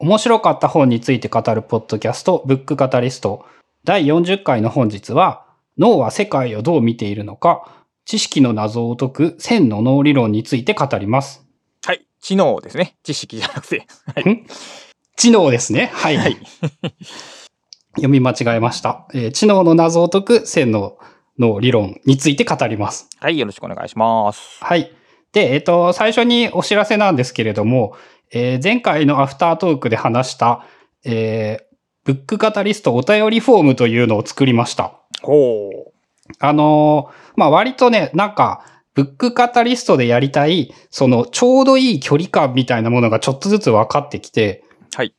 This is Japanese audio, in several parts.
面白かった本について語るポッドキャスト、ブックカタリスト。第40回の本日は、脳は世界をどう見ているのか、知識の謎を解く線の脳理論について語ります。はい。知能ですね。知識じゃなくて。はい。ん？知能ですね。はい。はい。読み間違えました。えー知能の謎を解く線の脳理論について語ります。はい。よろしくお願いします。はい。で、えっ、と、最初にお知らせなんですけれども、えー前回のアフタートークで話した、えーブックカタリストお便りフォームというのを作りました。ほう。あのーまあ、割とね、なんか、ブックカタリストでやりたい、その、ちょうどいい距離感みたいなものがちょっとずつ分かってきて、はい。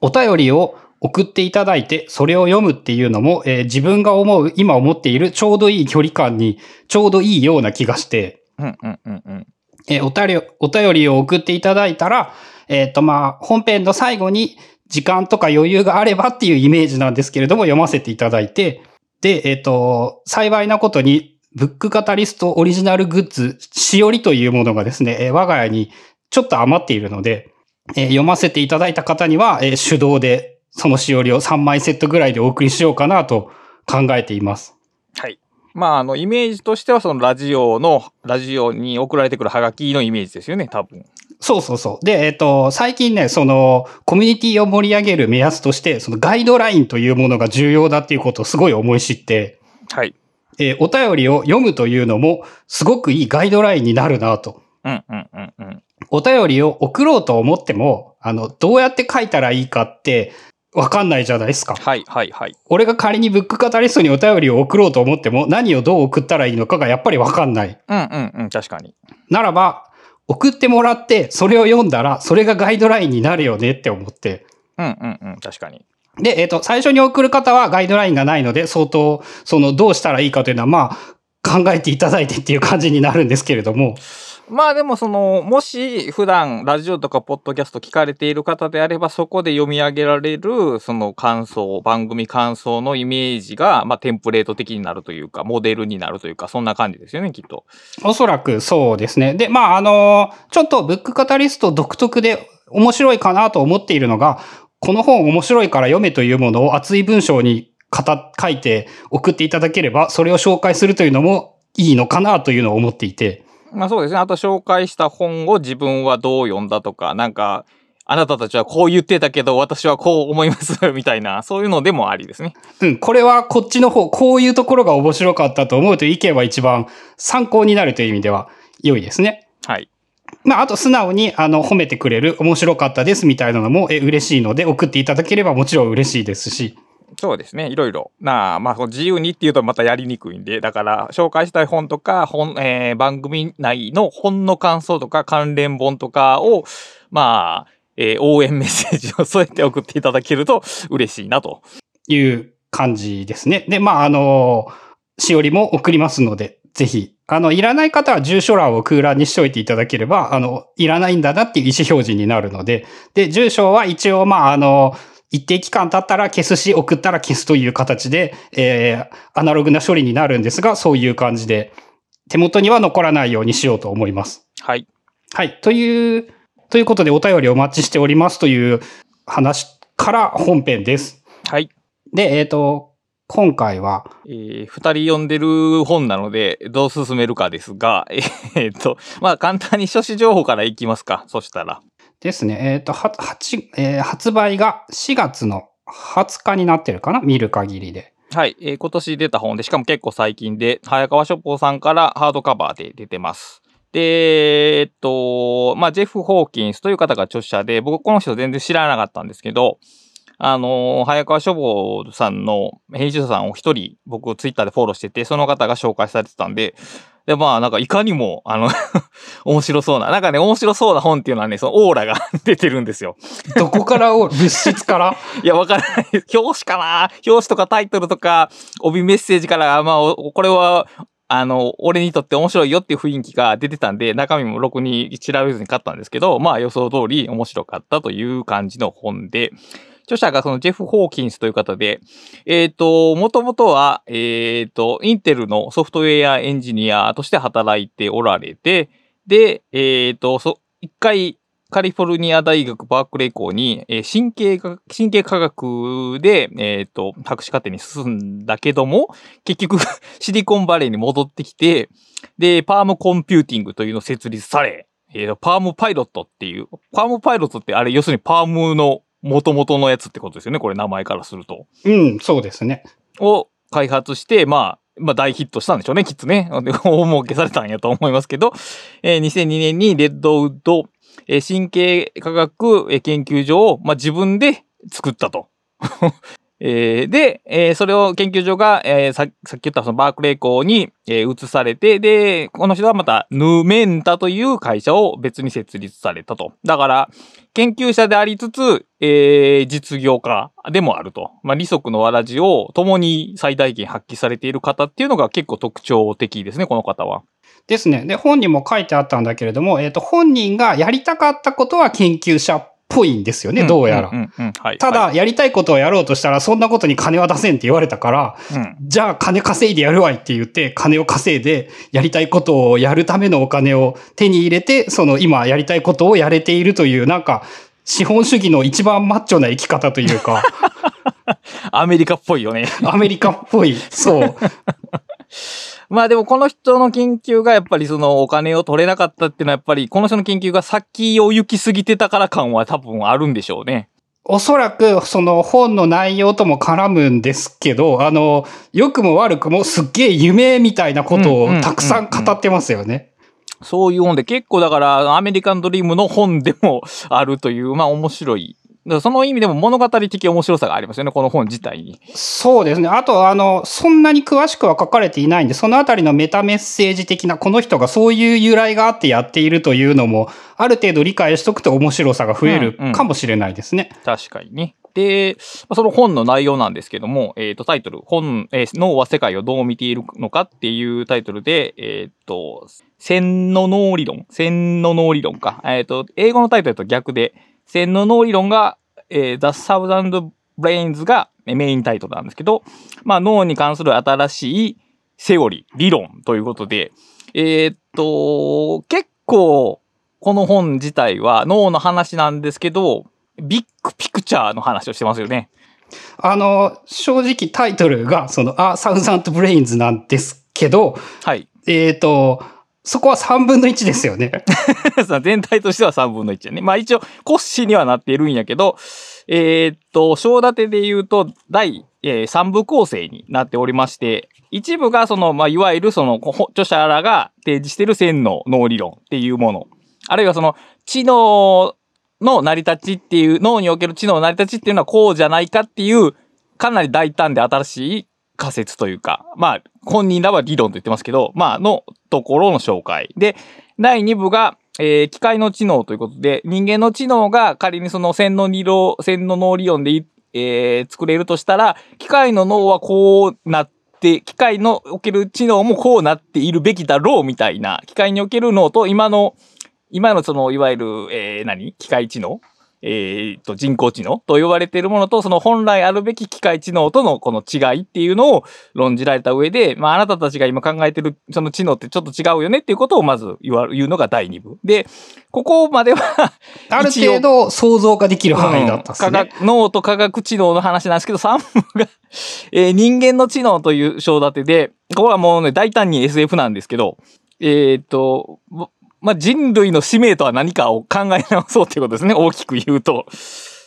お便りを送っていただいて、それを読むっていうのも、えー自分が思う、今思っているちょうどいい距離感に、ちょうどいいような気がして、うんうんうんうん。えーお便りを、お便りを送っていただいたら、えっ、と、まあ、本編の最後に時間とか余裕があればっていうイメージなんですけれども、読ませていただいて、で、えっ、と、幸いなことに、ブックカタリストオリジナルグッズ、しおりというものがですね、え我が家にちょっと余っているので、え読ませていただいた方には、え手動でそのしおりを3枚セットぐらいでお送りしようかなと考えています。はい。まあ、あの、イメージとしては、そのラジオの、ラジオに送られてくるハガキのイメージですよね、多分。そうそうそう。で、えっ、と、最近ね、その、コミュニティを盛り上げる目安として、そのガイドラインというものが重要だっていうことをすごい思い知って、はい。えーお便りを読むというのも、すごくいいガイドラインになるなと。うんうんうんうん。お便りを送ろうと思っても、あの、どうやって書いたらいいかって、わかんないじゃないですか。はいはいはい。俺が仮にブックカタリストにお便りを送ろうと思っても、何をどう送ったらいいのかがやっぱりわかんない。うんうんうん、確かに。ならば、送ってもらって、それを読んだら、それがガイドラインになるよねって思って。うんうんうん、確かに。で、えっ、と、最初に送る方はガイドラインがないので、相当、その、どうしたらいいかというのは、まあ、考えていただいてっていう感じになるんですけれども、まあでもその、もし普段ラジオとかポッドキャスト聞かれている方であれば、そこで読み上げられる、その感想、番組感想のイメージが、まあテンプレート的になるというか、モデルになるというか、そんな感じですよね、きっと。おそらくそうですね。で、まあ、あの、ちょっとブックカタリスト独特で面白いかなと思っているのが、この本面白いから読めというものを熱い文章に書いて送っていただければ、それを紹介するというのもいいのかなというのを思っていて、まあそうですね。あと紹介した本を自分はどう読んだとか、なんか、あなたたちはこう言ってたけど、私はこう思います、みたいな、そういうのでもありですね。うん、これはこっちの方、こういうところが面白かったと思うという意見は一番参考になるという意味では良いですね。はい。まあ、あと素直に、あの、褒めてくれる、面白かったですみたいなのも、え、嬉しいので、送っていただければもちろん嬉しいですし、そうですね。いろいろ。なあ、まあ、こう自由にっていうとまたやりにくいんで、だから、紹介したい本とか、本、えー番組内の本の感想とか、関連本とかを、まあ、えー応援メッセージを添えて送っていただけると嬉しいなと。いう感じですね。で、まあ、あの、しおりも送りますので、ぜひ、あの、いらない方は住所欄を空欄にしておいていただければ、あの、いらないんだなっていう意思表示になるので、で、住所は一応、まあ、あの、一定期間経ったら消すし、送ったら消すという形で、えー、アナログな処理になるんですが、そういう感じで、手元には残らないようにしようと思います。はい。はい。という、ということでお便りお待ちしておりますという話から本編です。はい。で、えっ、と、今回は、えー二人読んでる本なので、どう進めるかですが、えーっと、まあ、簡単に書誌情報からいきますか。そしたら。ですね、えっ、と、は、八えー発売が4月の20日になってるかな？見る限りで。はい、えー今年出た本で、しかも結構最近で、早川書房さんからハードカバーで出てます。で、えっと、まあ、ジェフ・ホーキンスという方が著者で、僕この人全然知らなかったんですけど、あの、早川書房さんの編集者さんを一人僕ツイッターでフォローしてて、その方が紹介されてたんで、で、まあ、なんかいかにも、あの、面白そうな、なんかね、面白そうな本っていうのはね、そのオーラが 出てるんですよ。どこから？を、物質から？いや、わからない。表紙かな？表紙とかタイトルとか、帯メッセージから、まあ、おこれは、あの、俺にとって面白いよっていう雰囲気が出てたんで、中身もろくに調べずに買ったんですけど、まあ予想通り面白かったという感じの本で、著者がそのジェフ・ホーキンスという方で、えっ、と、もともとは、えっ、と、インテルのソフトウェアエンジニアとして働いておられて、で、えっ、と、そ、一回、カリフォルニア大学バークレー校に、えー神経が、神経科学で、えっ、と、博士課程に進んだけども、結局、シリコンバレーに戻ってきて、で、パームコンピューティングというのを設立され、えーパームパイロットっていう、パームパイロットってあれ、要するにパームの元々のやつってことですよね、これ名前からすると。うん、そうですね。を開発して、まあ、まあ大ヒットしたんでしょうね、きっとね。で 大儲けされたんやと思いますけど、えー2002年にレッドウッド、えー神経科学えー研究所を、まあ、自分で作ったと。えーで、えーそれを研究所が、えーささっき言ったそのバークレー校に、えー移されて、で、この人はまたヌメンタという会社を別に設立されたと。だから、研究者でありつつ、えー実業家でもあると。まあ、利息のわらじを共に最大限発揮されている方っていうのが結構特徴的ですね、この方は。ですね。で、本にも書いてあったんだけれども、えっ、と、本人がやりたかったことは研究者っぽいんですよね、どうやら。ただ、はいやりたいことをやろうとしたら、そんなことに金は出せんって言われたから、うんじゃあ金稼いでやるわいって言って、金を稼いで、やりたいことをやるためのお金を手に入れて、その今やりたいことをやれているという、なんか、資本主義の一番マッチョな生き方というか、アメリカっぽいよね。アメリカっぽい、そう。まあでもこの人の研究がやっぱりそのお金を取れなかったっていうのはやっぱりこの人の研究が先を行き過ぎてたから感は多分あるんでしょうね。おそらく、その本の内容とも絡むんですけど、あの、良くも悪くもすっげえ夢みたいなことをたくさん語ってますよね。そういう本で結構だからアメリカンドリームの本でもあるという、まあ面白い。だその意味でも物語的面白さがありますよね、この本自体に。そうですね。あと、あの、そんなに詳しくは書かれていないんで、そのあたりのメタメッセージ的な、この人がそういう由来があってやっているというのも、ある程度理解しとくと面白さが増えるうんうんかもしれないですね。確かにね。で、まあその本の内容なんですけども、えっ、と、タイトル、本、えー脳は世界をどう見ているのかっていうタイトルで、えっ、と、洗脳脳理論洗脳脳理論か。えっ、と、英語のタイトルだと逆で、洗脳脳理論が、えー、The Thousand Brains がえーメインタイトルなんですけど、まあ、脳に関する新しいセオリー、理論ということで、えっ、と、結構、この本自体は脳の話なんですけど、 big picture の話をしてますよね。あの、正直タイトルが、その、 A Thousand Brains なんですけど、はい。えっ、と、そこは3分の1ですよね。全体としては3分の1やね。まあ一応、骨子にはなっているんやけど、えーっと、章立てで言うと、第、え3部構成になっておりまして、一部がその、まあ、いわゆるその、著者らが提示している線の脳理論っていうもの。あるいはその、知能の成り立ちっていう、脳における知能の成り立ちっていうのはこうじゃないかっていう、かなり大胆で新しい仮説というか、まあ、本人らは理論と言ってますけど、まあ、のところの紹介。で、第2部が、えー機械の知能ということで、人間の知能が仮にその洗脳理論、洗脳脳理論で、えー作れるとしたら、機械の脳はこうなって、機械のおける知能もこうなっているべきだろうみたいな、機械における脳と今の、今のその、いわゆる、えー何？機械知能えーと、人工知能と呼ばれているものと、その本来あるべき機械知能とのこの違いっていうのを論じられた上で、まあ、あなたたちが今考えてるその知能ってちょっと違うよねっていうことをまず言わ言うのが第2部。で、ここまではある程度想像ができる範囲だったですうん科。学脳と科学知能の話なんですけど、3部が、えー人間の知能という章立てで、これはもうね、大胆に SF なんですけど、えーっと、まあ、人類の使命とは何かを考え直そうということですね、大きく言うと。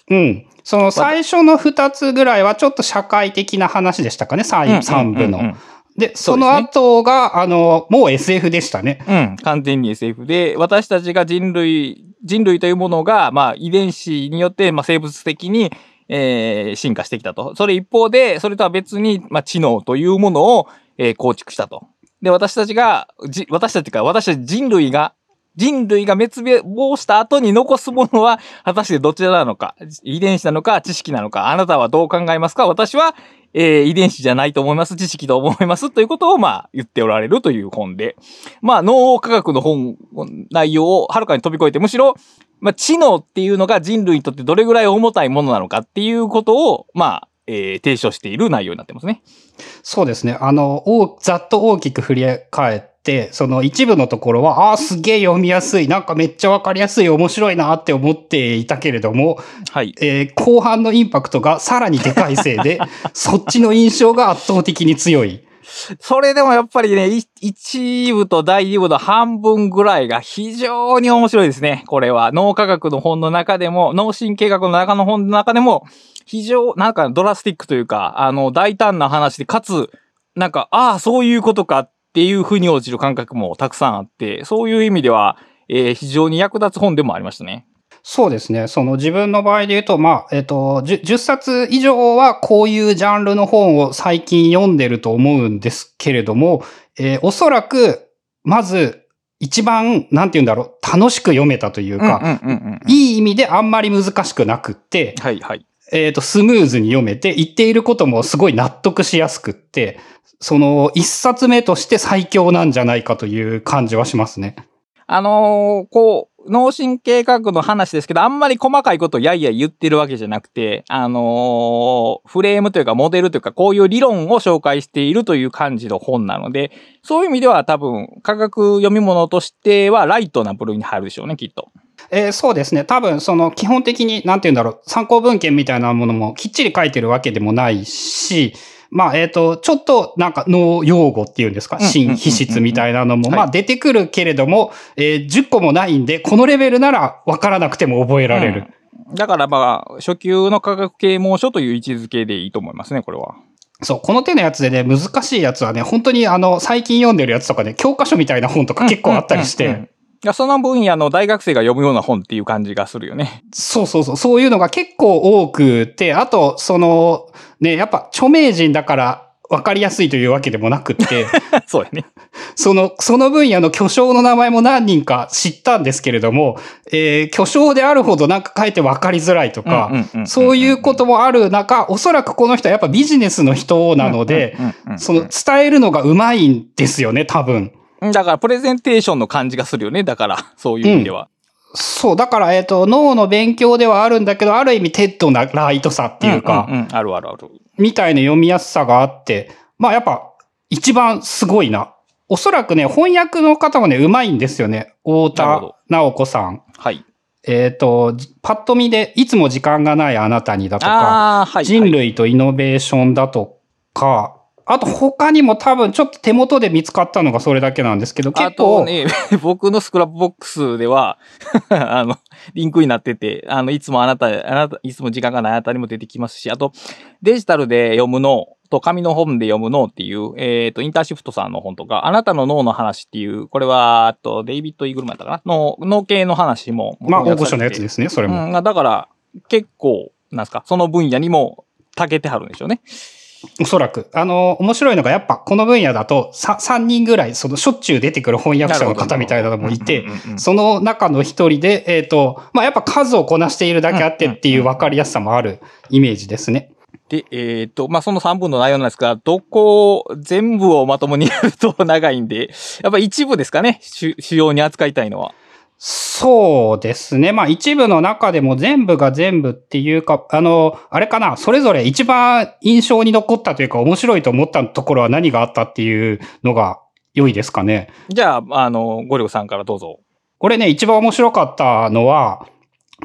うん。その最初の2つぐらいはちょっと社会的な話でしたかね、3, 三部の。で、その後が、あの、もう SF でしたね。うん、完全に SF で、私たちが人類、人類というものが、まあ、遺伝子によって、まあ、生物的に、えー進化してきたと。それ一方で、それとは別に、まあ、知能というものを、えー構築したと。で、私たちが、じ私たちか、私たち人類が、人類が滅亡した後に残すものは、果たしてどちらなのか、遺伝子なのか、知識なのか、あなたはどう考えますか？私は、えー遺伝子じゃないと思います、知識と思います、ということを、まあ、言っておられるという本で。まあ、脳科学の本、内容をはるかに飛び越えて、むしろ、まあ、知能っていうのが人類にとってどれぐらい重たいものなのかっていうことを、まあ、えー提唱している内容になってますね。そうですね。あの、ざっと大きく振り返って、その一部のところは、ああ、すげえ読みやすい、なんかめっちゃわかりやすい、面白いなって思っていたけれども、はい。えー後半のインパクトがさらにでかいせいで、そっちの印象が圧倒的に強い。それでもやっぱりね、い一部と第二部の半分ぐらいが非常に面白いですね。これは。脳科学の本の中でも、脳神経学の中の本の中でも、非常、なんかドラスティックというか、あの、大胆な話で、かつ、なんか、ああ、そういうことかっていう風に落ちる感覚もたくさんあって、そういう意味では、えー非常に役立つ本でもありましたね。そうですね。その自分の場合で言うと、まあ、えっ、と10、10冊以上はこういうジャンルの本を最近読んでると思うんですけれども、えーおそらく、まず、一番、なんて言うんだろう、楽しく読めたというか。いい意味であんまり難しくなくって、はいはい。えっ、と、スムーズに読めて、言っていることもすごい納得しやすくって、その、一冊目として最強なんじゃないかという感じはしますね。あのーこう、脳神経科学の話ですけど、あんまり細かいことやいや言ってるわけじゃなくて、あのーフレームというかモデルというか、こういう理論を紹介しているという感じの本なので、そういう意味では多分、科学読み物としてはライトな部類に入るでしょうね、きっと。えーそうですね。多分、その、基本的に、なんて言うんだろう、参考文献みたいなものもきっちり書いてるわけでもないし、まあ、えっ、と、ちょっと、なんか、脳用語っていうんですか、うんうんうんうん。新皮質みたいなのも、はい。まあ、出てくるけれども、えー10個もないんで、このレベルなら分からなくても覚えられる。だからまあ、初級の科学啓蒙書という位置づけでいいと思いますね、これは。そう、この手のやつでね、難しいやつはね、本当にあの、最近読んでるやつとかね、教科書みたいな本とか結構あったりして、その分野の大学生が読むような本っていう感じがするよね。そうそうそう、そういうのが結構多くて、あと、その、ね、やっぱ著名人だから分かりやすいというわけでもなくって、そうやね。その、その分野の巨匠の名前も何人か知ったんですけれども、えー巨匠であるほどなんか書いて分かりづらいとか、そういうこともある中、おそらくこの人はやっぱビジネスの人なので、その伝えるのがうまいんですよね、多分。だから、プレゼンテーションの感じがするよね。だから、そういう意味では。そう、だから、えっ、と、脳の勉強ではあるんだけど、ある意味 TED なライトさっていうか、んんんあるあるある。みたいな読みやすさがあって、まあやっぱ一番すごいな。おそらくね、翻訳の方もね、うまいんですよね。太田直子さん。はい。えっ、と、じパッと見で、いつも時間がないあなたにだとか、はい。人類とイノベーションだとか、あと他にも多分ちょっと手元で見つかったのがそれだけなんですけど、あ結構、とね、僕の Scrapbox では、あの、リンクになってて、あの、いつもあなた、あなた、いつも時間がないあなたにも出てきますし、あと、デジタルで読むのと紙の本で読むのっていう、えっ、と、インターシフトさんの本とか、あなたの脳の話っていう、これは、あと、デイビッド・イーグルマンだったかな？の、脳系の話も。まあ大御所のやつですね、それも。うん、だから、結構、なんすか、その分野にも、長けてはるんでしょうね。おそらく。あの、面白いのがやっぱこの分野だと 3, 三人ぐらい、そのしょっちゅう出てくる翻訳者の方みたいなのもいてその中の一人で、えっ、と、まあ、やっぱ数をこなしているだけあってっていう分かりやすさもあるイメージですね。で、えっ、と、まあ、その3分の内容なんですが、どこを、全部をまともにやると長いんで、やっぱ一部ですかね、主主要に扱いたいのは。そうですね。まあ一部の中でも全部が全部っていうか、あの、あれかな、それぞれ一番印象に残ったというか面白いと思ったところは何があったっていうのが良いですかね。じゃあ、あの、ゴリョウさんからどうぞ。これね、一番面白かったのは、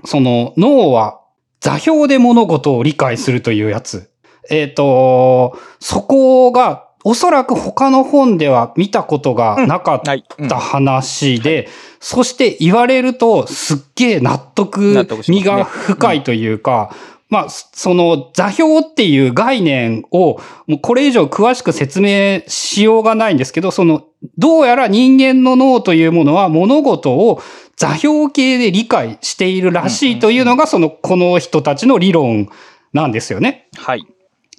その脳は座標で物事を理解するというやつ。えっ、と、そこがおそらく他の本では見たことがなかった話で、そして言われるとすっげえ納得身が深いというか、まあ、その座標っていう概念をもうこれ以上詳しく説明しようがないんですけど、そのどうやら人間の脳というものは物事を座標系で理解しているらしいというのがそのこの人たちの理論なんですよね。はい。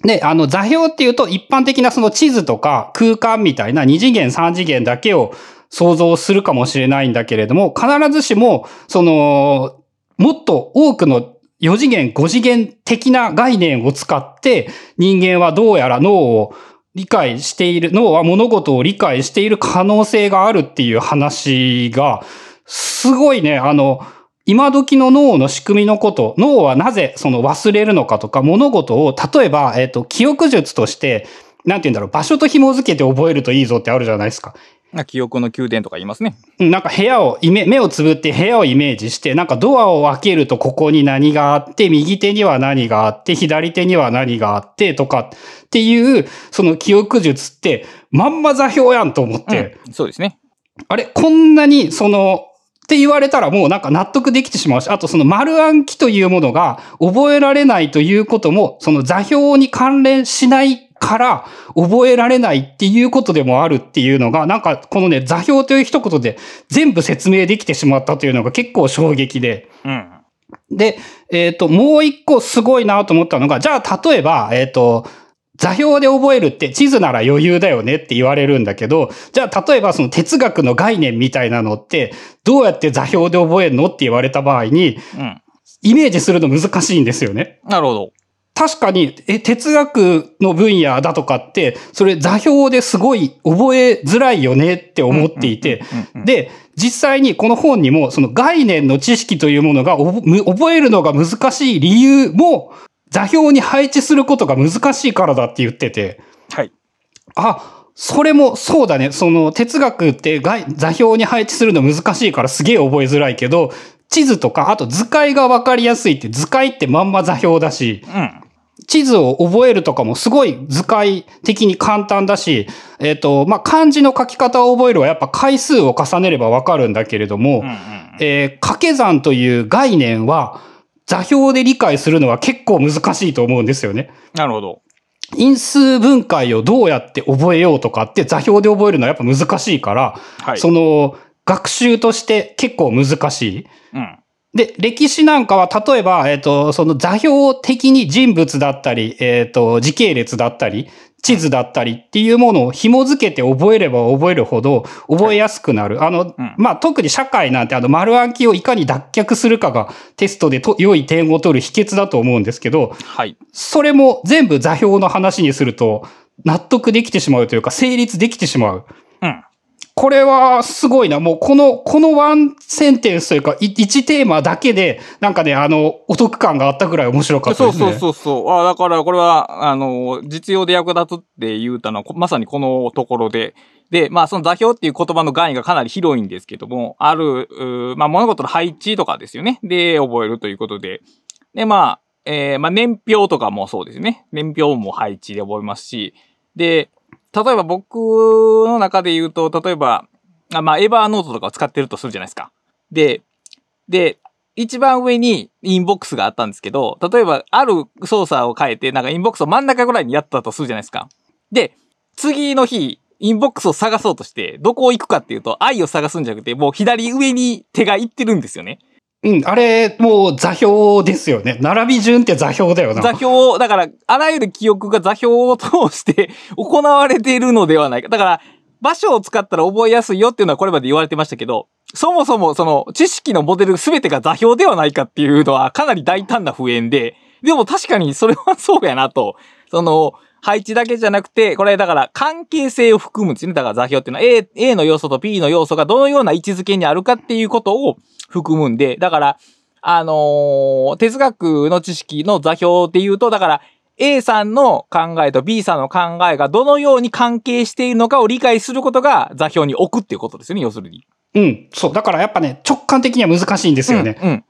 で、あの、座標っていうと、一般的なその地図とか空間みたいな二次元、三次元だけを想像するかもしれないんだけれども、必ずしも、その、もっと多くの4次元、5次元的な概念を使って、人間はどうやら脳を理解している、脳は物事を理解している可能性があるっていう話が、すごいね、あの、今時の脳の仕組みのこと、脳はなぜその忘れるのかとか、物事を、例えば、えっ、と、記憶術として、なんて言うんだろう、場所と紐づけて覚えるといいぞってあるじゃないですか。な記憶の宮殿とか言いますね。うんなんか部屋を目をつぶって部屋をイメージして、なんかドアを開けるとここに何があって、右手には何があって、左手には何があって、とかっていう、その記憶術って、まんま座標やんと思って、うんそうですね。あれ、こんなに、その、って言われたらもうなんか納得できてしまうし、あとその丸暗記というものが覚えられないということも、その座標に関連しないから覚えられないっていうことでもあるっていうのが、なんかこのね、座標という一言で全部説明できてしまったというのが結構衝撃で。うん。で、えっ、と、もう一個すごいなと思ったのが、じゃあ例えば、えっ、と、座標で覚えるって地図なら余裕だよねって言われるんだけど、じゃあ例えばその哲学の概念みたいなのって、どうやって座標で覚えるのって言われた場合に、うん。イメージするの難しいんですよね。なるほど。確かに、え、哲学の分野だとかって、それ座標ですごい覚えづらいよねって思っていて、で、実際にこの本にも、その概念の知識というものが覚えるのが難しい理由も、座標に配置することが難しいからだって言ってて、はい。あ、それもそうだね。その哲学って概座標に配置するの難しいからすげえ覚えづらいけど、地図とか、あと図解がわかりやすいって図解ってまんま座標だし、うん。地図を覚えるとかもすごい図解的に簡単だし、えっ、と、まあ、漢字の書き方を覚えるはやっぱ回数を重ねればわかるんだけれども、うんうんえー掛け算という概念は座標で理解するのは結構難しいと思うんですよね。なるほど。因数分解をどうやって覚えようとかって座標で覚えるのはやっぱ難しいから、はい。その学習として結構難しい。うん。で、歴史なんかは、例えば、えっ、と、その座標的に人物だったり、えっ、と、時系列だったり、地図だったりっていうものを紐付けて覚えれば覚えるほど覚えやすくなる。あの、うんまあ、特に社会なんてあの丸暗記をいかに脱却するかがテストでと良い点を取る秘訣だと思うんですけど、はい。それも全部座標の話にすると納得できてしまうというか成立できてしまう。これはすごいな。もうこの、このワンセンテンスというか、い一テーマだけで、なんかね、あの、お得感があったぐらい面白かったですね。そうそうそう。あだからこれは、あの、実用で役立つって言うたのは、まさにこのところで、で、まあその座標っていう言葉の概念がかなり広いんですけども、ある、まあ物事の配置とかですよね。で、覚えるということで。で、まあ、えーまあ年表とかもそうですね。年表も配置で覚えますし。で、例えば僕の中で言うと、例えば、まあ Evernote とかを使ってるとするじゃないですか。で、で、一番上にインボックスがあったんですけど、例えばある操作を変えて、なんかインボックスを真ん中ぐらいにやったとするじゃないですか。で、次の日、インボックスを探そうとして、どこを行くかっていうと、 I を探すんじゃなくて、もう左上に手が行ってるんですよね。うん、あれ、もう座標ですよね。並び順って座標だよな。座標を、だから、あらゆる記憶が座標を通して行われているのではないか。だから、場所を使ったら覚えやすいよっていうのはこれまで言われてましたけど、そもそもその知識のモデル全てが座標ではないかっていうのはかなり大胆な不縁で、でも確かにそれはそうやなと。その、配置だけじゃなくて、これだから関係性を含むんですね。だから座標っていうのは A, A の要素と B の要素がどのような位置づけにあるかっていうことを含むんで、だから、あのー哲学の知識の座標っていうと、だから A さんの考えと B さんの考えがどのように関係しているのかを理解することが座標に置くっていうことですよね、要するに。うん、そう。だからやっぱね、直感的には難しいんですよね。うん。うん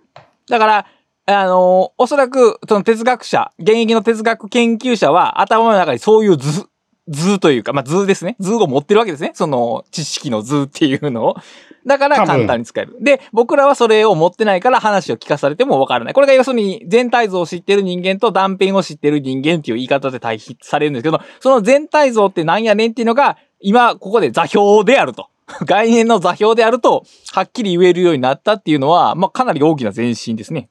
だから、あのーおそらく、その哲学者、現役の哲学研究者は頭の中にそういう図、図というか、まあ図ですね。図を持ってるわけですね。その知識の図っていうのを。だから簡単に使える。で、僕らはそれを持ってないから話を聞かされてもわからない。これが要するに全体像を知ってる人間と断片を知ってる人間っていう言い方で対比されるんですけど、その全体像って何やねんっていうのが、今ここで座標であると。概念の座標であると、はっきり言えるようになったっていうのは、まあかなり大きな前進ですね。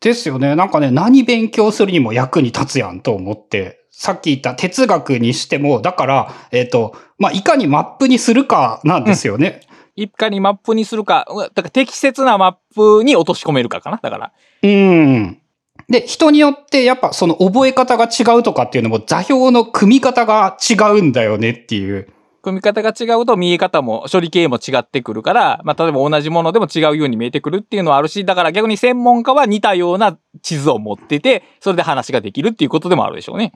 ですよね。なんかね、何勉強するにも役に立つやんと思って、さっき言った哲学にしても、だから、えっ、と、まあ、いかにマップにするかなんですよね。いかにマップにするか、うだから適切なマップに落とし込めるかかな。だから。うん。で、人によってやっぱその覚え方が違うとかっていうのも座標の組み方が違うんだよねっていう。組み方が違うと見え方も処理系も違ってくるから、まあ、例えば同じものでも違うように見えてくるっていうのはあるし、だから逆に専門家は似たような地図を持ってて、それで話ができるっていうことでもあるでしょうね。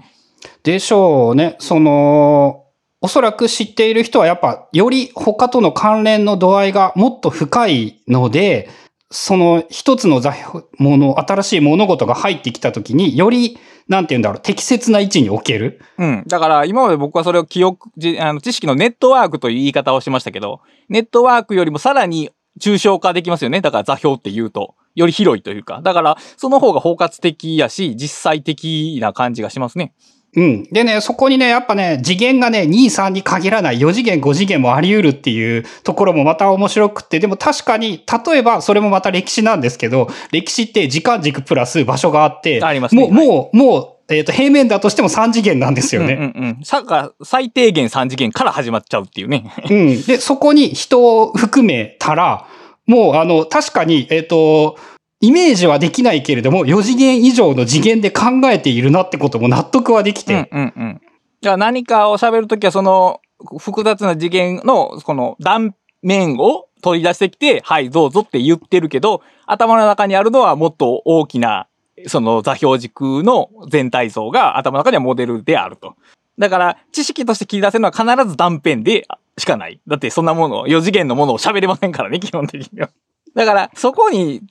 でしょうね。その、おそらく知っている人はやっぱより他との関連の度合いがもっと深いので、その一つの座標、もの、新しい物事が入ってきたときに、より、なんて言うんだろう、適切な位置に置ける。うん。だから、今まで僕はそれを記憶、あの知識のネットワークという言い方をしましたけど、ネットワークよりもさらに抽象化できますよね。だから座標って言うと。より広いというか。だから、その方が包括的やし、実際的な感じがしますね。うん。でね、そこにね、やっぱね、次元がね、2、3に限らない、4次元、5次元もあり得るっていうところもまた面白くって、でも確かに、例えば、それもまた歴史なんですけど、歴史って時間軸プラス場所があって、ありますねもう、もう、もう、えっ、と、平面だとしても3次元なんですよね。うんうんうん。さが最低限3次元から始まっちゃうっていうね。うん。で、そこに人を含めたら、もう、あの、確かに、えっ、と、イメージはできないけれども、4次元以上の次元で考えているなってことも納得はできて、うんうんうん。じゃあ何かを喋るときはその複雑な次元のこの断面を取り出してきて、はい、どうぞって言ってるけど、頭の中にあるのはもっと大きな、その座標軸の全体像が頭の中にはモデルであると。だから、知識として切り出せるのは必ず断片でしかない。だってそんなもの、4次元のものを喋れませんからね、基本的には。だから、そこに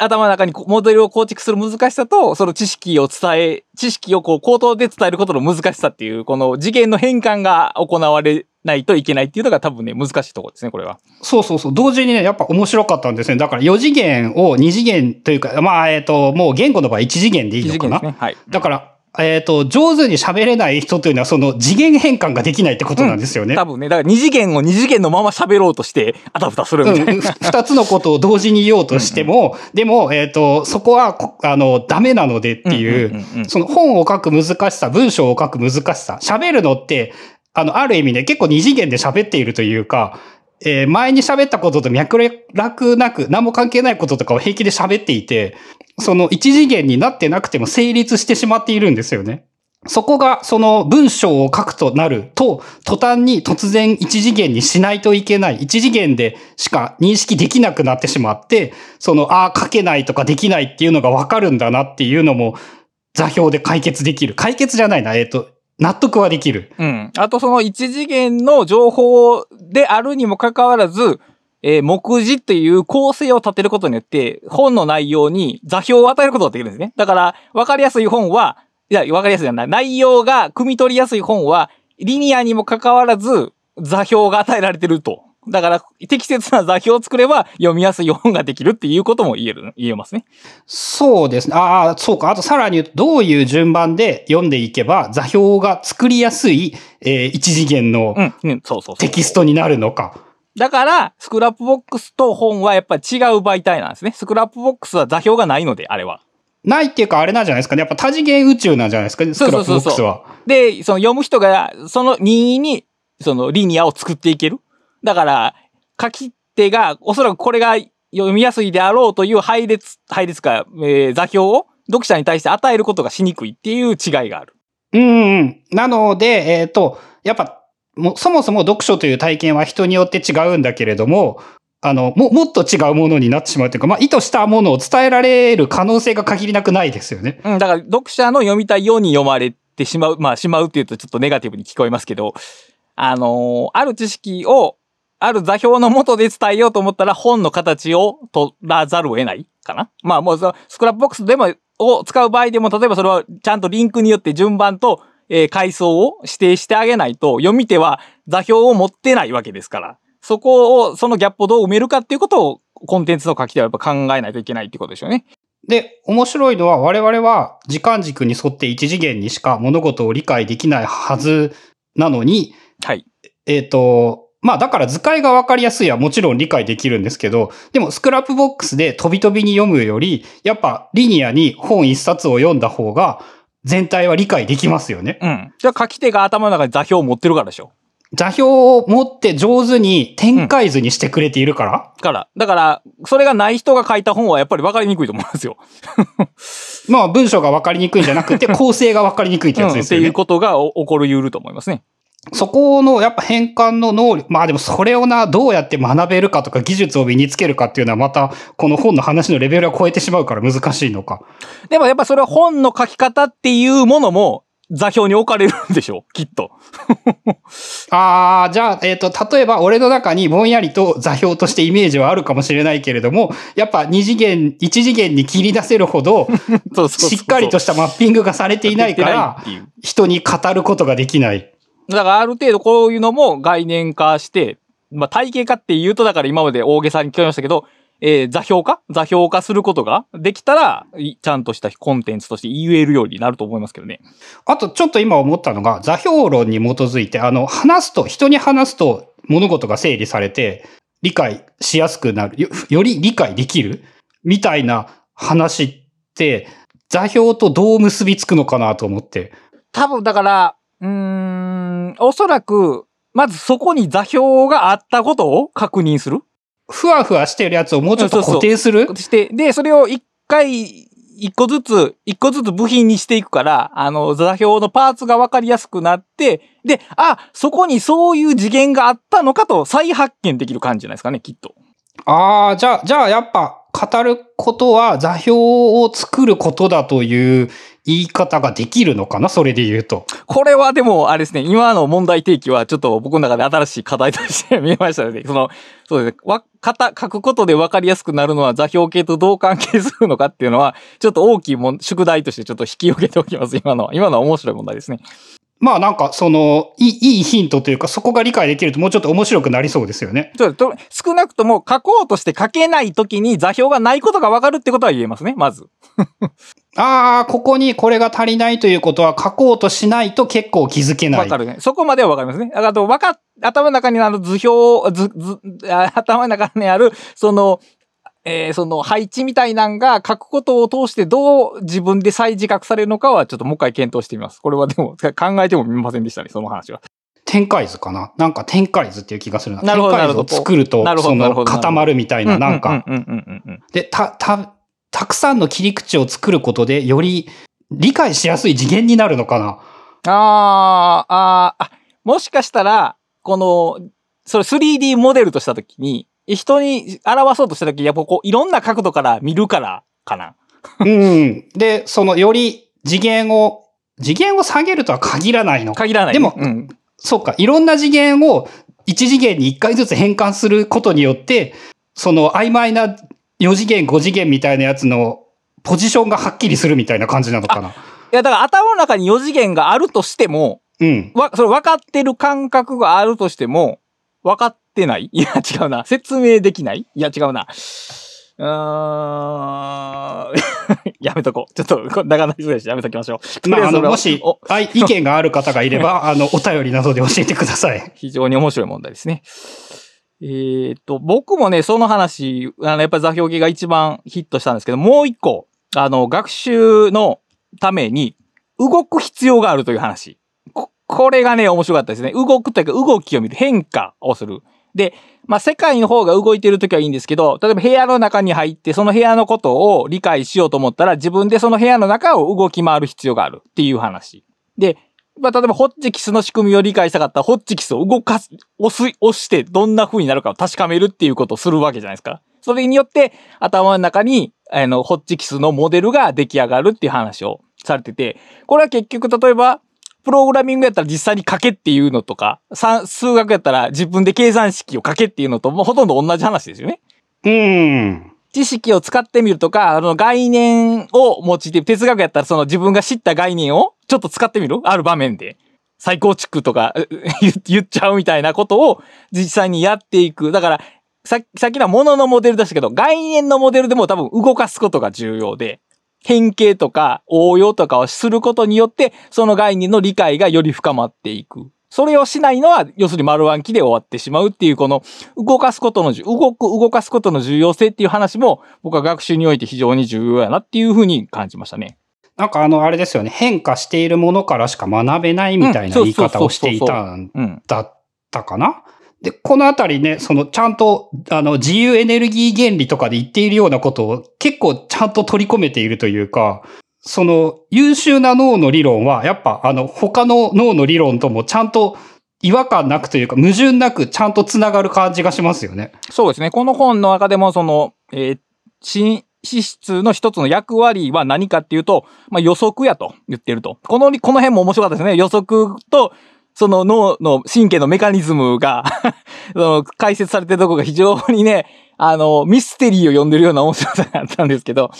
頭の中にこモデルを構築する難しさと、その知識を伝え、知識をこう口頭で伝えることの難しさっていう、この次元の変換が行われないといけないっていうのが多分ね、難しいところですね、これは。そうそうそう。同時にね、やっぱ面白かったんですね。だから4次元を2次元というか、まあ、えっ、と、もう言語の場合1次元でいいのかな。ね。はい。だから、えっ、と、上手に喋れない人というのは、その次元変換ができないってことなんですよね。多分ね、だから二次元を二次元のまま喋ろうとして、あたふたするみたいな。うん、つのことを同時に言おうとしても、でも、えっ、と、そこはこ、あの、ダメなのでっていう、んんうんうんその本を書く難しさ、文章を書く難しさ、喋るのって、あの、ある意味ね、結構二次元で喋っているというか、えー前に喋ったことと脈絡なく、何も関係ないこととかを平気で喋っていて、その一次元になってなくても成立してしまっているんですよね。そこが、その文章を書くとなると、途端に突然一次元にしないといけない。一次元でしか認識できなくなってしまって、その、ああ、書けないとかできないっていうのがわかるんだなっていうのも、座標で解決できる。解決じゃないな、えっ、と、納得はできる。うん。あとその一次元の情報であるにもかかわらず、えー目次っていう構成を立てることによって、本の内容に座標を与えることができるんですね。だから、わかりやすい本は、いや、わかりやすいじゃない。内容が汲み取りやすい本は、リニアにもかかわらず、座標が与えられてると。だから、適切な座標を作れば読みやすい本ができるっていうことも言える、言えますね。そうですね。ああ、そうか。あとさらに言うと、どういう順番で読んでいけば座標が作りやすい、えー一次元のうん、うん、そうそうそう。だから、 Scrapbox と本はやっぱり違う媒体なんですね。 Scrapbox は座標がないので、あれは。ないっていうか、あれなんじゃないですかね。やっぱ多次元宇宙なんじゃないですかね。 Scrapbox は。で、その読む人が、その任意に、そのリニアを作っていける。だから、書き手が、おそらくこれが読みやすいであろうという配列、配列か、えー座標を読者に対して与えることがしにくいっていう違いがある。うんうん。なので、えっ、と、やっぱ、もそもそも読書という体験は人によって違うんだけれども、あの、も、もっと違うものになってしまうというか、まあ、意図したものを伝えられる可能性が限りなくないですよね。うん、だから読者の読みたいように読まれてしまう。まあ、しまうっていうとちょっとネガティブに聞こえますけど、あのーある知識を、ある座標の元で伝えようと思ったら本の形を取らざるを得ないかな。まあもうその Scrapbox でも、を使う場合でも、例えばそれはちゃんとリンクによって順番と、えー階層を指定してあげないと、読み手は座標を持ってないわけですから、そこを、そのギャップをどう埋めるかっていうことを、コンテンツの書き手はやっぱ考えないといけないっていうことでしょうね。で、面白いのは我々は時間軸に沿って一次元にしか物事を理解できないはずなのに、はい。えっ、と、まあだから図解がわかりやすいはもちろん理解できるんですけど、でもスクラップボックスで飛び飛びに読むより、やっぱリニアに本一冊を読んだ方が全体は理解できますよね。うん。じゃあ書き手が頭の中に座標を持ってるからでしょ。座標を持って上手に展開図にしてくれているから、から。だから、それがない人が書いた本はやっぱり分かりにくいと思うんですよ。まあ文章がわかりにくいんじゃなくて 構成がわかりにくいってやつうんですよね。っていうことがお起こるゆると思いますね。そこのやっぱ変換の能力、まあでもそれをな、どうやって学べるかとか技術を身につけるかっていうのはまたこの本の話のレベルを超えてしまうから難しいのか。でもやっぱそれは本の書き方っていうものも座標に置かれるんでしょ？うきっと。ああ、じゃあ、えっ、と、例えば俺の中にぼんやりと座標としてイメージはあるかもしれないけれども、やっぱ二次元、一次元に切り出せるほど、しっかりとしたマッピングがされていないから人に語ることができない。だからある程度こういうのも概念化して、まあ体系化って言うとだから今まで大げさに聞こえましたけど、えー座標化？座標化することができたら、いちゃんとしたコンテンツとして言えるようになると思いますけどね。あと、ちょっと今思ったのが、座標論に基づいて、あの、話すと、人に話すと物事が整理されて、理解しやすくなる。よより理解できるみたいな話って、座標とどう結びつくのかなと思って。多分だから、うーん、おそらく、まずそこに座標があったことを確認する。ふわふわしてるやつをもうちょっと固定する？して、で、それを一回、一個ずつ、一個ずつ部品にしていくから、あの、座標のパーツが分かりやすくなって、で、あ、そこにそういう次元があったのかと再発見できる感じじゃないですかね、きっと。ああ、じゃあ、じゃあやっぱ語ることは座標を作ることだという言い方ができるのかな？それで言うと。これはでも、あれですね、今の問題提起はちょっと僕の中で新しい課題として見えましたので、その、そうですね、わ、型、書くことで分かりやすくなるのは座標系とどう関係するのかっていうのは、ちょっと大きいもん、宿題としてちょっと引き受けておきます、今の。今のは面白い問題ですね。まあなんかそのいいいいヒントというかそこが理解できるともうちょっと面白くなりそうですよね。そうと少なくとも書こうとして書けないときに座標がないことが分かるってことは言えますね、まず。ああ、ここにこれが足りないということは書こうとしないと結構気づけない。分かるね。そこまでは分かりますね。あと、分かっ、頭の中にある図表、図、頭の中にある、その、えーその配置みたいなんが書くことを通してどう自分で再自覚されるのかはちょっともう一回検討してみます。これはでも考えてもみませんでしたね、その話は。展開図かな？なんか展開図っていう気がするな。なるほど展開図を作るとその固まるみたいななんか。で、た、た、たくさんの切り口を作ることでより理解しやすい次元になるのかな？あーあー、あ、もしかしたら、この、それ 3D モデルとしたときに、人に表そうとしたとき、やっぱこう、いろんな角度から見るからかな。うん。で、そのより次元を、次元を下げるとは限らないのか。限らないね、でもうん。そうか。いろんな次元を一次元に一回ずつ変換することによって、その曖昧な4次元、5次元みたいなやつのポジションがはっきりするみたいな感じなのかな。いや、だから頭の中に4次元があるとしても、うん。わ、それ分かってる感覚があるとしても、分かってない？いや、違うな。説明できない？いや、違うな。うーん。やめとこう。ちょっと、長なりそうだし、やめときましょう。まあ、あの、もしお、あい意見がある方がいれば、あの、お便りなどで教えてください。非常に面白い問題ですね。えーっと、僕もね、その話、あの、やっぱり座標系が一番ヒットしたんですけど、もう一個、あの、学習のために動く必要があるという話。ここれがね、面白かったですね。動くというか、動きを見る。変化をする。で、まあ、世界の方が動いてるときはいいんですけど、例えば部屋の中に入って、その部屋のことを理解しようと思ったら、自分でその部屋の中を動き回る必要があるっていう話。で、まあ、例えばホッチキスの仕組みを理解したかったら、ホッチキスを動かす、押す、押してどんな風になるかを確かめるっていうことをするわけじゃないですか。それによって、頭の中に、あの、ホッチキスのモデルが出来上がるっていう話をされてて、これは結局、例えば、プログラミングやったら実際に書けっていうのとか、数学やったら自分で計算式を書けっていうのと、もうほとんど同じ話ですよね。うん。知識を使ってみるとか、あの概念を用いて、哲学やったらその自分が知った概念をちょっと使ってみる？ある場面で。再構築とか 言っちゃうみたいなことを実際にやっていく。だから、ささっきのは物のモデルでしたけど、概念のモデルでも多分動かすことが重要で、変形とか応用とかをすることによって、その概念の理解がより深まっていく。それをしないのは、要するに丸暗記で終わってしまうっていう、この動かすことの、動く、動かすことの重要性っていう話も、僕は学習において非常に重要やなっていうふうに感じましたね。なんかあの、あれですよね。変化しているものからしか学べないみたいな言い方をしていたん。だったかなで、このあたりね、そのちゃんと、あの、自由エネルギー原理とかで言っているようなことを結構ちゃんと取り込めているというか、その優秀な脳の理論は、やっぱあの、他の脳の理論ともちゃんと違和感なくというか、矛盾なくちゃんとつながる感じがしますよね。そうですね。この本の中でも、その、えー、資質の一つの役割は何かっていうと、まあ、予測やと言ってると。この、この辺も面白かったですね。予測と、その脳の神経のメカニズムが その解説されてるとこが非常にね、あの、ミステリーを読んでるような面白さがあったんですけど、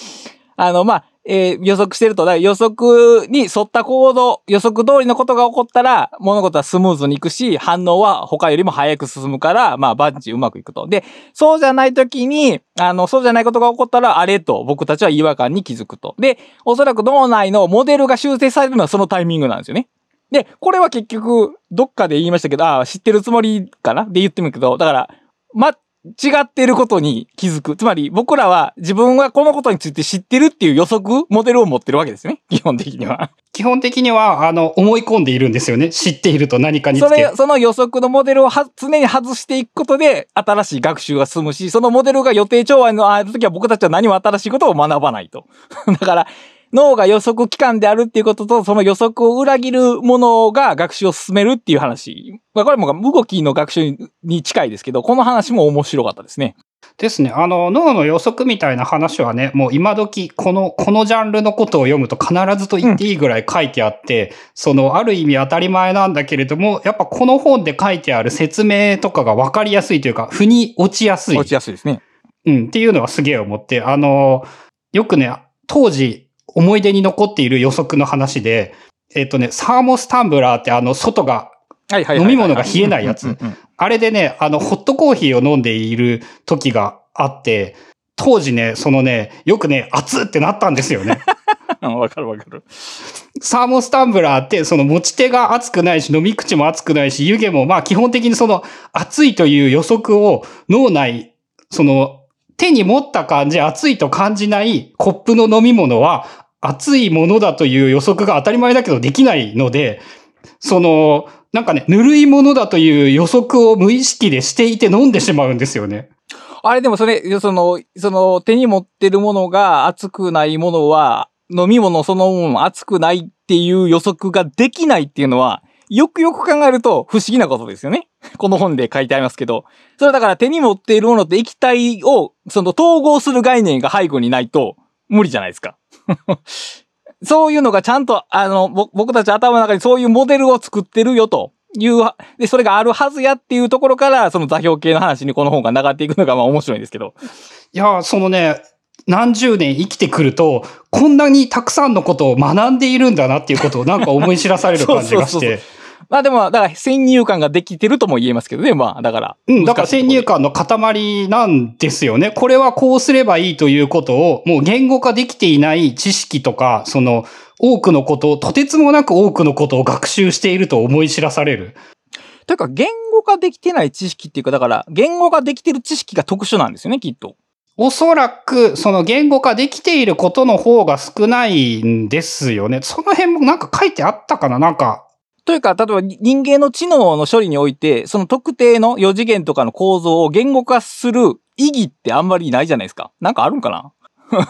あの、まあ、えー、予測してると、予測に沿った行動、予測通りのことが起こったら、物事はスムーズにいくし、反応は他よりも早く進むから、まあ、バッチうまくいくと。で、そうじゃない時に、あの、そうじゃないことが起こったら、あれと僕たちは違和感に気づくと。で、おそらく脳内のモデルが修正されるのはそのタイミングなんですよね。で、これは結局、どっかで言いましたけど、ああ、知ってるつもりかな？で言ってみるけど、だから、ま、違っていることに気づく。つまり僕らは自分はこのことについて知ってるっていう予測、モデルを持ってるわけですね。基本的には。基本的には、あの、思い込んでいるんですよね。知っていると何かにそれ、その予測のモデルをは常に外していくことで、新しい学習が進むし、そのモデルが予定調和のあるときは僕たちは何も新しいことを学ばないと。だから、脳が予測機関であるっていうことと、その予測を裏切るものが学習を進めるっていう話。これも動きの学習に近いですけど、この話も面白かったですね。ですね。あの、脳の予測みたいな話はね、もう今時、この、このジャンルのことを読むと必ずと言っていいぐらい書いてあって、うん、その、ある意味当たり前なんだけれども、やっぱこの本で書いてある説明とかが分かりやすいというか、腑に落ちやすい。落ちやすいですね。うん、っていうのはすげえ思って、あの、よくね、当時、思い出に残っている予測の話で、えっ、とね、サーモスタンブラーってあの、外が、飲み物が冷えないやつ。あれでね、あの、ホットコーヒーを飲んでいる時があって、当時ね、そのね、よくね、熱ってなったんですよね。わかるわかる。サーモスタンブラーって、その持ち手が熱くないし、飲み口も熱くないし、湯気も、まあ基本的にその熱いという予測を脳内、その手に持った感じ、熱いと感じないコップの飲み物は熱いものだという予測が当たり前だけどできないので、その、なんかね、ぬるいものだという予測を無意識でしていて飲んでしまうんですよね。あれでもそれ、その、その手に持ってるものが熱くないものは、飲み物そのもの熱くないっていう予測ができないっていうのは、よくよく考えると不思議なことですよね。この本で書いてありますけど。それだから手に持っているものって液体を、その統合する概念が背後にないと無理じゃないですか。そういうのがちゃんと、あの、僕たち頭の中にそういうモデルを作ってるよという、で、それがあるはずやっていうところから、その座標系の話にこの本が流れていくのがまあ面白いんですけど。いや、そのね、何十年生きてくると、こんなにたくさんのことを学んでいるんだなっていうことをなんか思い知らされる感じがして。まあでも、だから先入観ができてるとも言えますけどね、まあだから。うん、だから先入観の塊なんですよね。これはこうすればいいということを、もう言語化できていない知識とか、その、多くのことを、とてつもなく多くのことを学習していると思い知らされる。というか、言語化できてない知識っていうか、だから、言語化できてる知識が特殊なんですよね、きっと。おそらく、その言語化できていることの方が少ないんですよね。その辺もなんか書いてあったかな？なんか、というか、例えば人間の知能の処理において、その特定の4次元とかの構造を言語化する意義ってあんまりないじゃないですか。なんかあるんかな？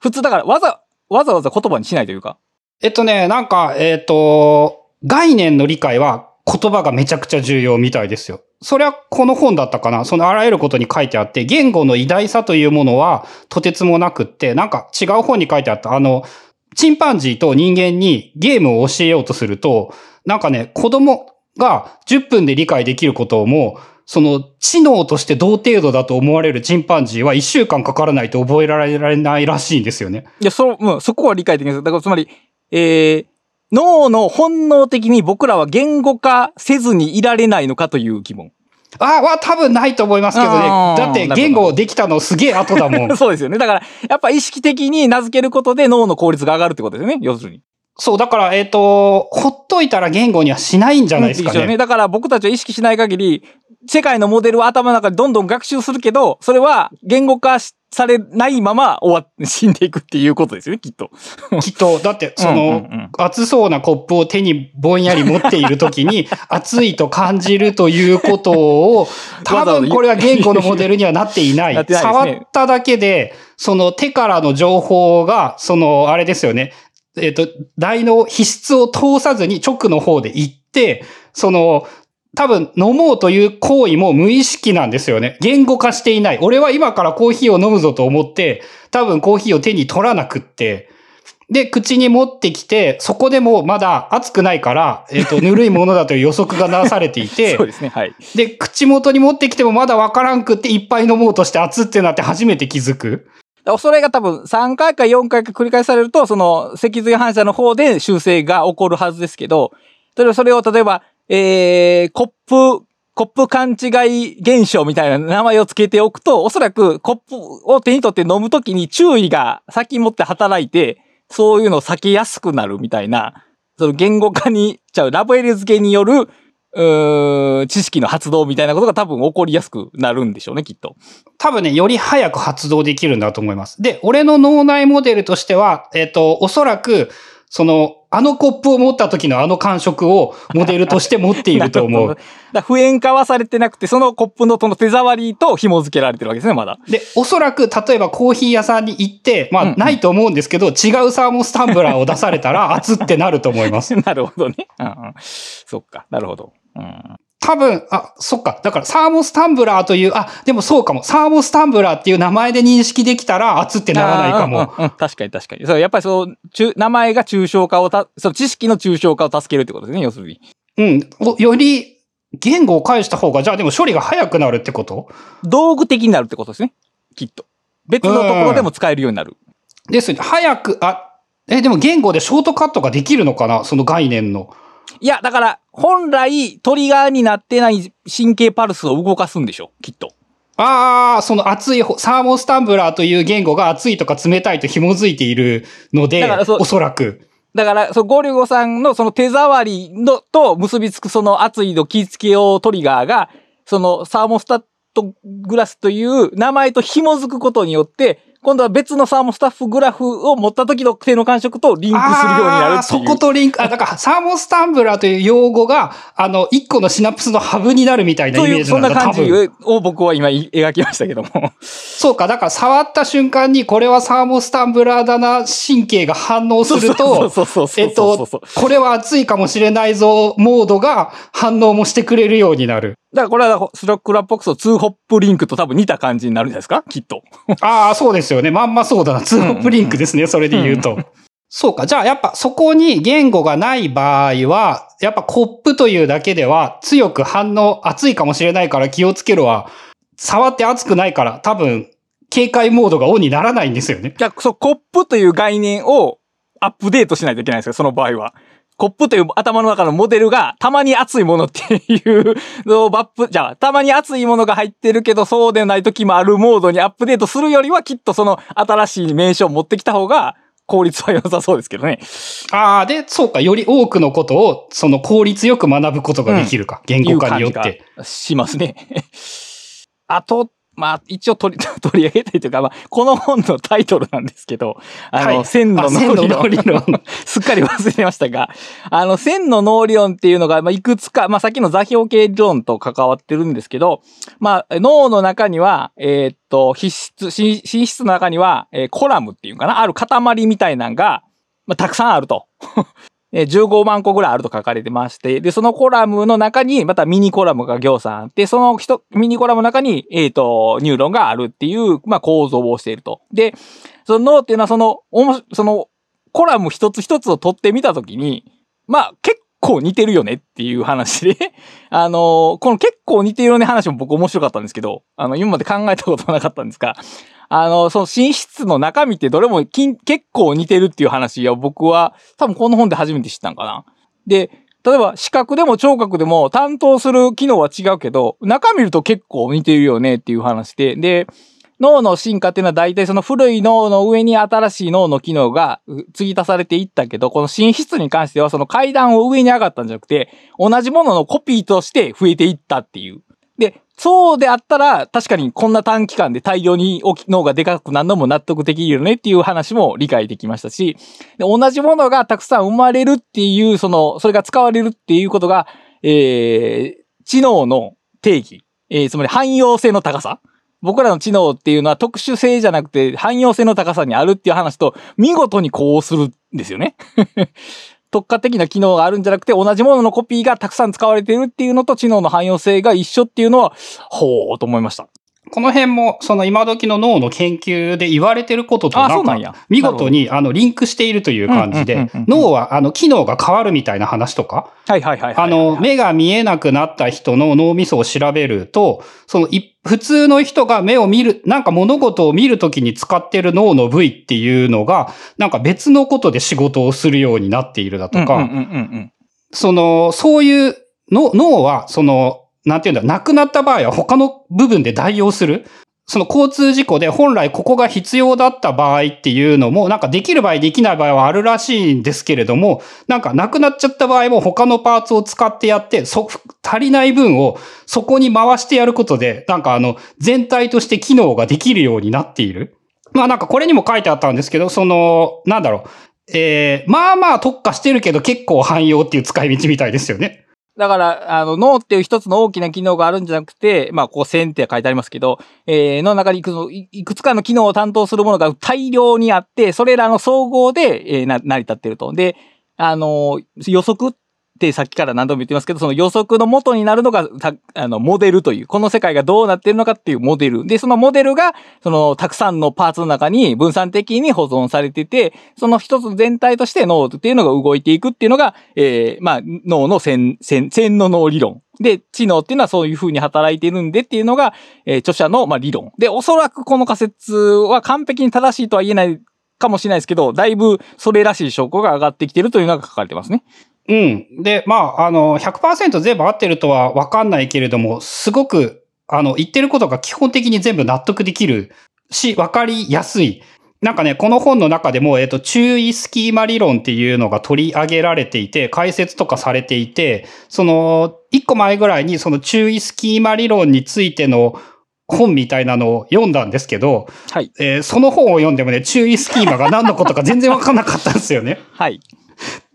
普通だから、わざ、わざわざ言葉にしないというか。えっとね、なんか、えっ、ー、と、概念の理解は言葉がめちゃくちゃ重要みたいですよ。それはこの本だったかな？そのあらゆることに書いてあって、言語の偉大さというものはとてつもなくって、なんか違う本に書いてあった、あの、チンパンジーと人間にゲームを教えようとすると、なんかね、子供が10分で理解できることをも、その知能として同程度だと思われるチンパンジーは1週間かからないと覚えられないらしいんですよね。いや、そ、うん、そこは理解できないです。だからつまり、えー、脳の本能的に僕らは言語化せずにいられないのかという疑問。あは多分ないと思いますけどね。だって言語できたのすげえ後だもん。そうですよね。だから、やっぱ意識的に名付けることで脳の効率が上がるってことですよね。要するに。そう、だから、えっ、ー、と、ほっといたら言語にはしないんじゃないですかね。ね。だから僕たちは意識しない限り、世界のモデルを頭の中でどんどん学習するけど、それは言語化されないまま終わ死んでいくっていうことですよね、きっと。きっと、だって、その、うんうんうん、熱そうなコップを手にぼんやり持っているときに、熱いと感じるということを、多分これは言語のモデルにはなっていない。ないね、触っただけで、その手からの情報が、その、あれですよね。えっ、ー、と、台の皮質を通さずに直の方で行って、その、多分飲もうという行為も無意識なんですよね。言語化していない。俺は今からコーヒーを飲むぞと思って、多分コーヒーを手に取らなくって、で、口に持ってきて、そこでもまだ熱くないから、えっ、と、ぬるいものだという予測がなされていてそう、ですね。はい。で、口元に持ってきてもまだわからんくって、いっぱい飲もうとして熱ってなって初めて気づく。それが多分3回か4回か繰り返されると、その脊髄反射の方で修正が起こるはずですけど、例えばそれを例えば、えー、コップ、コップ勘違い現象みたいな名前を付けておくと、おそらくコップを手に取って飲むときに注意が先もって働いて、そういうのを避けやすくなるみたいな、その言語化にちゃう、ラベル付けによる、う知識の発動みたいなことが多分起こりやすくなるんでしょうね、きっと。多分ね、より早く発動できるんだと思います。で、俺の脳内モデルとしては、えっ、と、おそらく、その、あのコップを持った時のあの感触をモデルとして持っていると思う。だから普遍化はされてなくて、そのコップのその手触りと紐付けられてるわけですね、まだ。で、おそらく、例えばコーヒー屋さんに行って、まあ、うんうんないと思うんですけど、違うサーモスタンブラーを出されたら、熱ってなると思います。なるほどね。うんうん。そっか、なるほど。うん。多分、あ、そっか。だから、サーモスタンブラーという、あ、でもそうかも。サーモスタンブラーっていう名前で認識できたら、熱ってならないかも。うんうんうん確かに確かに。そう、やっぱりそう、中名前が抽象化をた、その知識の抽象化を助けるってことですね、要するに。うん。おより、言語を返した方が、じゃあでも処理が早くなるってこと？道具的になるってことですね。きっと。別のところでも使えるようになる。ですね。早く、あ、え、でも言語でショートカットができるのかな？その概念の。いや、だから、本来、トリガーになってない神経パルスを動かすんでしょ、きっと。ああ、その熱い方、サーモスタンブラーという言語が熱いとか冷たいと紐づいているのでそう、おそらく。だから、そのゴリュゴさんのその手触りのと結びつくその熱いの気付けようトリガーが、そのサーモスタットグラスという名前と紐づくことによって、今度は別のサーモスタッフグラフを持った時の手の感触とリンクするようになるっていう。そことリンク、あ、だから、サーモスタンブラーという用語が、あの、一個のシナプスのハブになるみたいなイメージなんだ、そんな感じ。を僕は今描きましたけども。そうか、だから触った瞬間に、これはサーモスタンブラーだな、神経が反応すると、えっとこれは熱いかもしれないぞ、モードが反応もしてくれるようになる。だからこれは Scrapbox の2 hop link と多分似た感じになるんじゃないですか？きっと。ああ、そうですよね。まんまそうだな。 two hopリンクですね。それで言うと。そうか。じゃあ、やっぱそこに言語がない場合は、やっぱコップというだけでは強く反応、熱いかもしれないから気をつけろは、触って熱くないから多分、警戒モードがオンにならないんですよね。じゃあ、そう、コップという概念をアップデートしないといけないんですよ、その場合は。コップという頭の中のモデルが、たまに熱いものっていうのをバップ、じゃあ、たまに熱いものが入ってるけど、そうでない時もあるモードにアップデートするよりは、きっとその新しい名称を持ってきた方が、効率は良さそうですけどね。ああ、で、そうか。より多くのことを、その効率よく学ぶことができるか。言語化によって。しますね。あと、まあ、一応取り、取り上げたいというか、まあ、この本のタイトルなんですけど、あの、はい線の脳理論。脳理論 すっかり忘れてましたが、あの、線の脳理論っていうのが、まあ、いくつか、まあ、さっきの座標系理論と関わってるんですけど、まあ、脳の中には、えーっと、皮質、し寝室の中には、えーコラムっていうかな、ある塊みたいなのが、まあ、たくさんあると。15万個ぐらいあると書かれてまして、で、そのコラムの中に、またミニコラムが行さんで、その人、ミニコラムの中に、えっ、と、ニューロンがあるっていう、まあ、構造をしていると。で、その脳っていうのは、その、その、コラム一つ一つを取ってみたときに、まあ、結構似てるよねっていう話で、あのこの結構似てるよね話も僕面白かったんですけど、あの、今まで考えたことなかったんですが、あの、その寝室の中身ってどれも結構似てるっていう話を僕は多分この本で初めて知ったんかな。で、例えば視覚でも聴覚でも担当する機能は違うけど、中見ると結構似てるよねっていう話で、で、脳の進化っていうのは大体その古い脳の上に新しい脳の機能が継ぎ足されていったけど、この寝室に関してはその階段を上に上がったんじゃなくて、同じもののコピーとして増えていったっていう。で、そうであったら、確かにこんな短期間で大量に脳がでかくなるのも納得できるよねっていう話も理解できましたし、で同じものがたくさん生まれるっていう、その、それが使われるっていうことが、えー、知能の定義、えー、つまり汎用性の高さ。僕らの知能っていうのは特殊性じゃなくて汎用性の高さにあるっていう話と見事にこうするんですよね。特化的な機能があるんじゃなくて、同じもののコピーがたくさん使われているっていうのと知能の汎用性が一緒っていうのは、ほうと思いました。この辺も、その今時の脳の研究で言われてることとあなんか、見事に、あの、リンクしているという感じで脳は、あの、機能が変わるみたいな話とか、はいはいはいはい。あの、目が見えなくなった人の脳みそを調べると、その、い普通の人が目を見る、なんか物事を見るときに使ってる脳の部位っていうのが、なんか別のことで仕事をするようになっているだとか、その、そういうの、脳は、その、なんていうんだ、亡くなった場合は他の部分で代用する？その交通事故で本来ここが必要だった場合っていうのも、なんかできる場合できない場合はあるらしいんですけれども、なんかなくなっちゃった場合も他のパーツを使ってやって、そ、足りない分をそこに回してやることで、なんかあの、全体として機能ができるようになっている。まあなんかこれにも書いてあったんですけど、その、なんだろう。えー、まあまあ特化してるけど結構汎用っていう使い道みたいですよね。だから、あの、脳っていう一つの大きな機能があるんじゃなくて、まあ、こう、線って書いてありますけど、えー、の中にいくついくつかの機能を担当するものが大量にあって、それらの総合で、えーな、成り立ってると。で、あの、予測ってさっきから何度も言ってますけど、その予測の元になるのが、たあの、モデルという、この世界がどうなってるのかっていうモデル。で、そのモデルが、その、たくさんのパーツの中に分散的に保存されてて、その一つ全体として脳っていうのが動いていくっていうのが、えー、まあ、脳の線、線、線の脳理論。で、知能っていうのはそういう風に働いてるんでっていうのが、えー著者の、まあ、理論。で、おそらくこの仮説は完璧に正しいとは言えないかもしれないですけど、だいぶそれらしい証拠が上がってきてるというのが書かれてますね。うん。で、まあ、あの、100%全部合ってるとはわかんないけれども、すごく、あの、言ってることが基本的に全部納得できるし、わかりやすい。なんかね、この本の中でも、えっと、注意スキーマ理論っていうのが取り上げられていて、解説とかされていて、その、一個前ぐらいにその注意スキーマ理論についての本みたいなのを読んだんですけど、はい。えーその本を読んでもね、注意スキーマが何のことか全然わかんなかったんですよね。はい。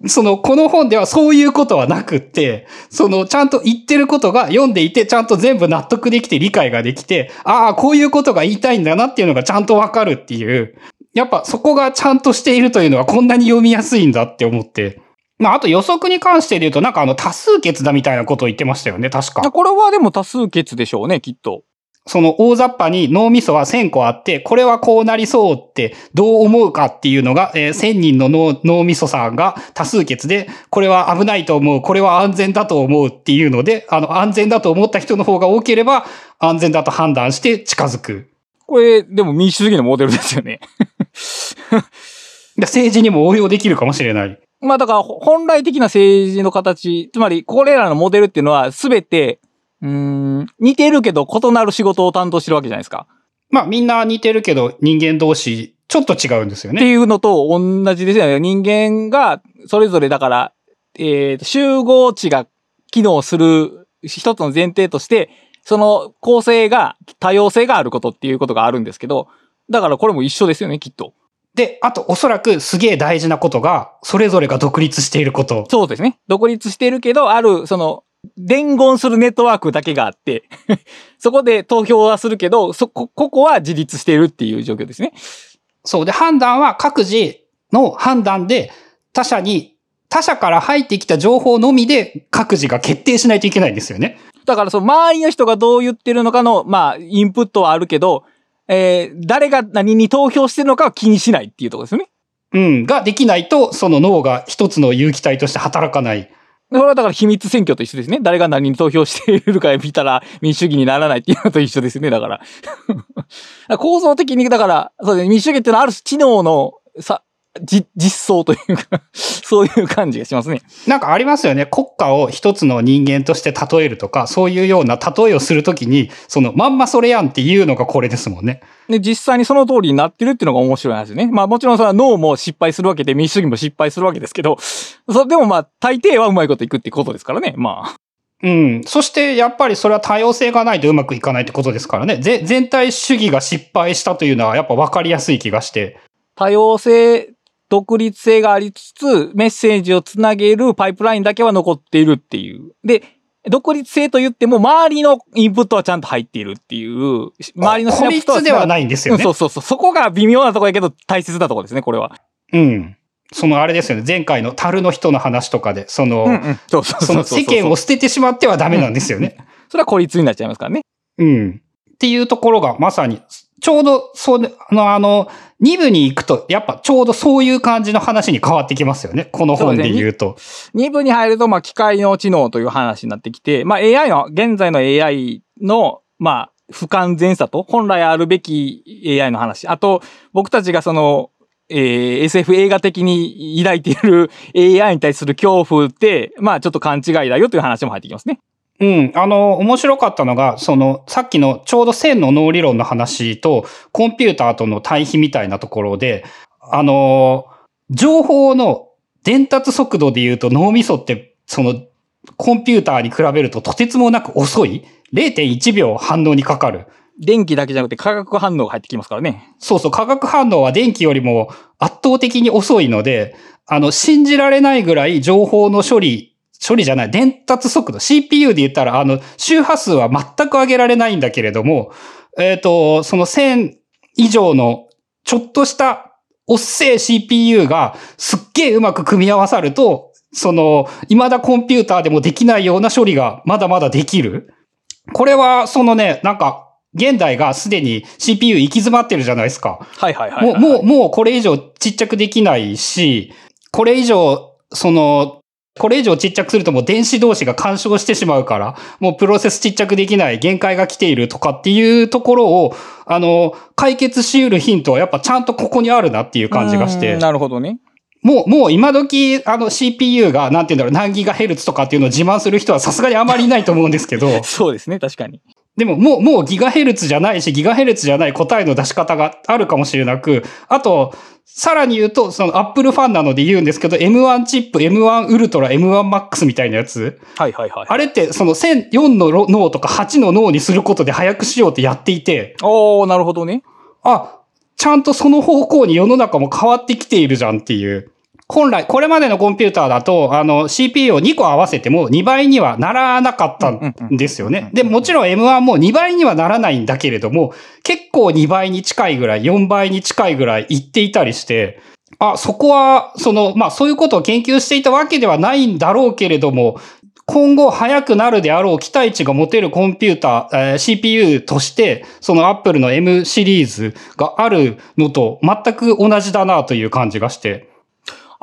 その、この本ではそういうことはなくって、その、ちゃんと言ってることが読んでいて、ちゃんと全部納得できて理解ができて、ああ、こういうことが言いたいんだなっていうのがちゃんとわかるっていう、やっぱそこがちゃんとしているというのはこんなに読みやすいんだって思って。まあ、あと予測に関してで言うと、なんかあの多数決だみたいなことを言ってましたよね、確か。これはでも多数決でしょうね、きっと。その大雑把に脳みそは1000個あって、これはこうなりそうってどう思うかっていうのが、えー1000人の脳脳みそさんが多数決で、これは危ないと思う、これは安全だと思うっていうので、あの、安全だと思った人の方が多ければ、安全だと判断して近づく。これ、でも民主主義のモデルですよね。で 政治にも応用できるかもしれない。まあだから、ほ本来的な政治の形、つまり、これらのモデルっていうのは、すべて、うーん、似てるけど異なる仕事を担当してるわけじゃないですか。まあみんな似てるけど人間同士ちょっと違うんですよね。っていうのと同じですよね。人間が、それぞれだから、えー集合値が機能する一つの前提として、その構成が多様性があることっていうことがあるんですけど、だからこれも一緒ですよね、きっと。で、あとおそらくすげえ大事なことが、それぞれが独立していること。そうですね。独立してるけど、ある、その、伝言するネットワークだけがあって、そこで投票はするけど、そこ、ここは自立しているっていう状況ですね。そう。で、判断は各自の判断で他者に、他者から入ってきた情報のみで各自が決定しないといけないんですよね。だからその周りの人がどう言ってるのかの、まあ、インプットはあるけど、えー誰が何に投票してるのかは気にしないっていうところですよね。うん。ができないと、その脳が一つの有機体として働かない。これはだから秘密選挙と一緒ですね。誰が何に投票しているか見たら民主主義にならないっていうのと一緒ですね。だから。構造的に、だから、そうですね、民主主義っていうのはある種知能のさ、実相というか、そういう感じがしますね。なんかありますよね。国家を一つの人間として例えるとか、そういうような例えをするときに、そのまんまそれやんっていうのがこれですもんね。で、実際にその通りになってるっていうのが面白い話ですね。まあもちろんそれは脳も失敗するわけで民主主義も失敗するわけですけど、そでもまあ大抵はうまいこといくってことですからね。まあ。うん。そして、やっぱりそれは多様性がないとうまくいかないってことですからね。ぜ全体主義が失敗したというのはやっぱ分かりやすい気がして。多様性、独立性がありつつ、メッセージをつなげるパイプラインだけは残っているっていう。で、独立性と言っても、周りのインプットはちゃんと入っているっていう、周りのシ孤ナプスとは立ではないんですよね。うんそうそうそう。そこが微妙なところやけど大切なところですね、これは。うん。そのあれですよね、前回の樽の人の話とかで、その、うんうん。その。世間を捨ててしまってはダメなんですよね。それは孤立になっちゃいますからね。うん。っていうところがまさに、ちょうど、そう、あの、あの、2部に行くと、やっぱちょうどそういう感じの話に変わってきますよね。この本で言うと。2部に入ると、まあ、機械の知能という話になってきて、まあ、AI の、現在の AI の、まあ、不完全さと、本来あるべき AI の話。あと、僕たちがその、えー SF 映画的に抱いている AI に対する恐怖って、まあ、ちょっと勘違いだよという話も入ってきますね。うん。あの、面白かったのが、その、さっきのちょうど線の脳理論の話と、コンピューターとの対比みたいなところで、あの、情報の伝達速度で言うと脳みそって、その、コンピューターに比べるととてつもなく遅い ?0.1 秒反応にかかる。電気だけじゃなくて化学反応が入ってきますからね。そうそう、化学反応は電気よりも圧倒的に遅いので、あの、信じられないぐらい情報の処理、処理じゃない、伝達速度、CPU で言ったら、あの、周波数は全く上げられないんだけれども、えっ、と、その1000以上のちょっとしたおっせえ CPU がすっげえうまく組み合わさると、その、未だコンピューターでもできないような処理がまだまだできる。これは、そのね、なんか、現代がすでに CPU 行き詰まってるじゃないですか。はいはいはい、もう、はい。もう、もうこれ以上ちっちゃくできないし、これ以上、その、これ以上ちっちゃくするともう電子同士が干渉してしまうから、もうプロセスちっちゃくできない限界が来ているとかっていうところを、あの、解決し得るヒントはやっぱちゃんとここにあるなっていう感じがして。なるほどね。もう、もう今時、あの CPU が、なんて言うんだろう、何ギガヘルツとかっていうのを自慢する人はさすがにあまりいないと思うんですけど、そうですね、確かに。でももう、もうギガヘルツじゃないし、ギガヘルツじゃない答えの出し方があるかもしれなく、あと、さらに言うと、そのアップルファンなので言うんですけど、M1 チップ、M1 ウルトラ、M1 マックスみたいなやつ。はいはいはい。あれって、その1004の脳とか8の脳にすることで早くしようってやっていて、おー、なるほどね。あ、ちゃんとその方向に世の中も変わってきているじゃんっていう。本来、これまでのコンピューターだと、あの、CPU を2個合わせても2倍にはならなかったんですよね。で、もちろん M1 も2倍にはならないんだけれども、結構2倍に近いぐらい、4倍に近いぐらいいっていたりして、あ、そこは、その、まあ、そういうことを研究していたわけではないんだろうけれども、今後早くなるであろう期待値が持てるコンピューター、えー CPU として、その Apple の M シリーズがあるのと全く同じだなという感じがして。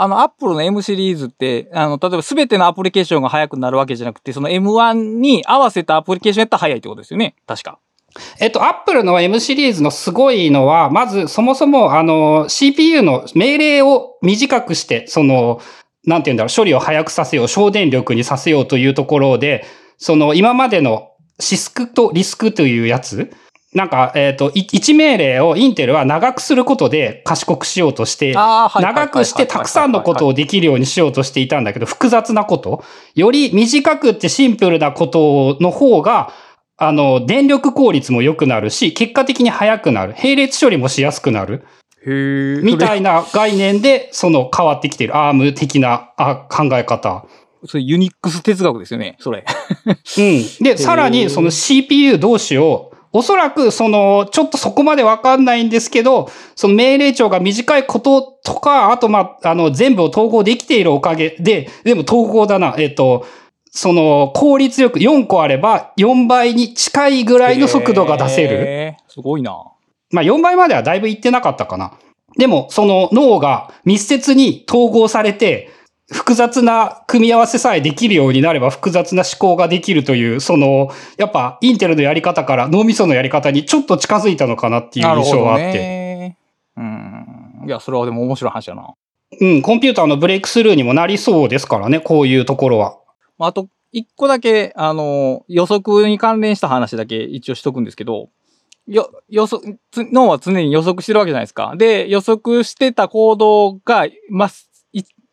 あの、アップルの M シリーズって、あの、例えば全てのアプリケーションが速くなるわけじゃなくて、その M1 に合わせたアプリケーションやったら速いってことですよね。確か。えっと、Apple の M シリーズのすごいのは、まずそもそもあの CPU の命令を短くして、その、なんて言うんだろう、処理を早くさせよう、省電力にさせようというところで、その今までのシスクとリスクというやつ、なんか、えっ、と、い一命令をインテルは長くすることで賢くしようとして、長くしてたくさんのことをできるようにしようとしていたんだけど、複雑なこと、より短くってシンプルなことの方が、あの、電力効率も良くなるし、結果的に速くなる。並列処理もしやすくなる。へーみたいな概念で、その変わってきている。アーム的なあ考え方。それユニックス哲学ですよね、それ。うん。で、さらにその CPU 同士を、おそらくその、ちょっとそこまでわかんないんですけど、その命令帳が短いこととか、あとまあ、あの、全部を統合できているおかげで、でも統合だな、えっ、と、その、効率よく4個あれば、4倍に近いぐらいの速度が出せる。すごいな。まあ4倍まではだいぶいってなかったかな。でも、その脳が密接に統合されて、複雑な組み合わせさえできるようになれば複雑な思考ができるという、その、やっぱインテルのやり方から脳みそのやり方にちょっと近づいたのかなっていう印象はあって。ね。うん。いや、それはでも面白い話だな。うん、コンピューターのブレイクスルーにもなりそうですからね、こういうところは。まああと、一個だけ、あの、予測に関連した話だけ一応しとくんですけど、よ、予測、つ脳は常に予測してるわけじゃないですか。で、予測してた行動が、ま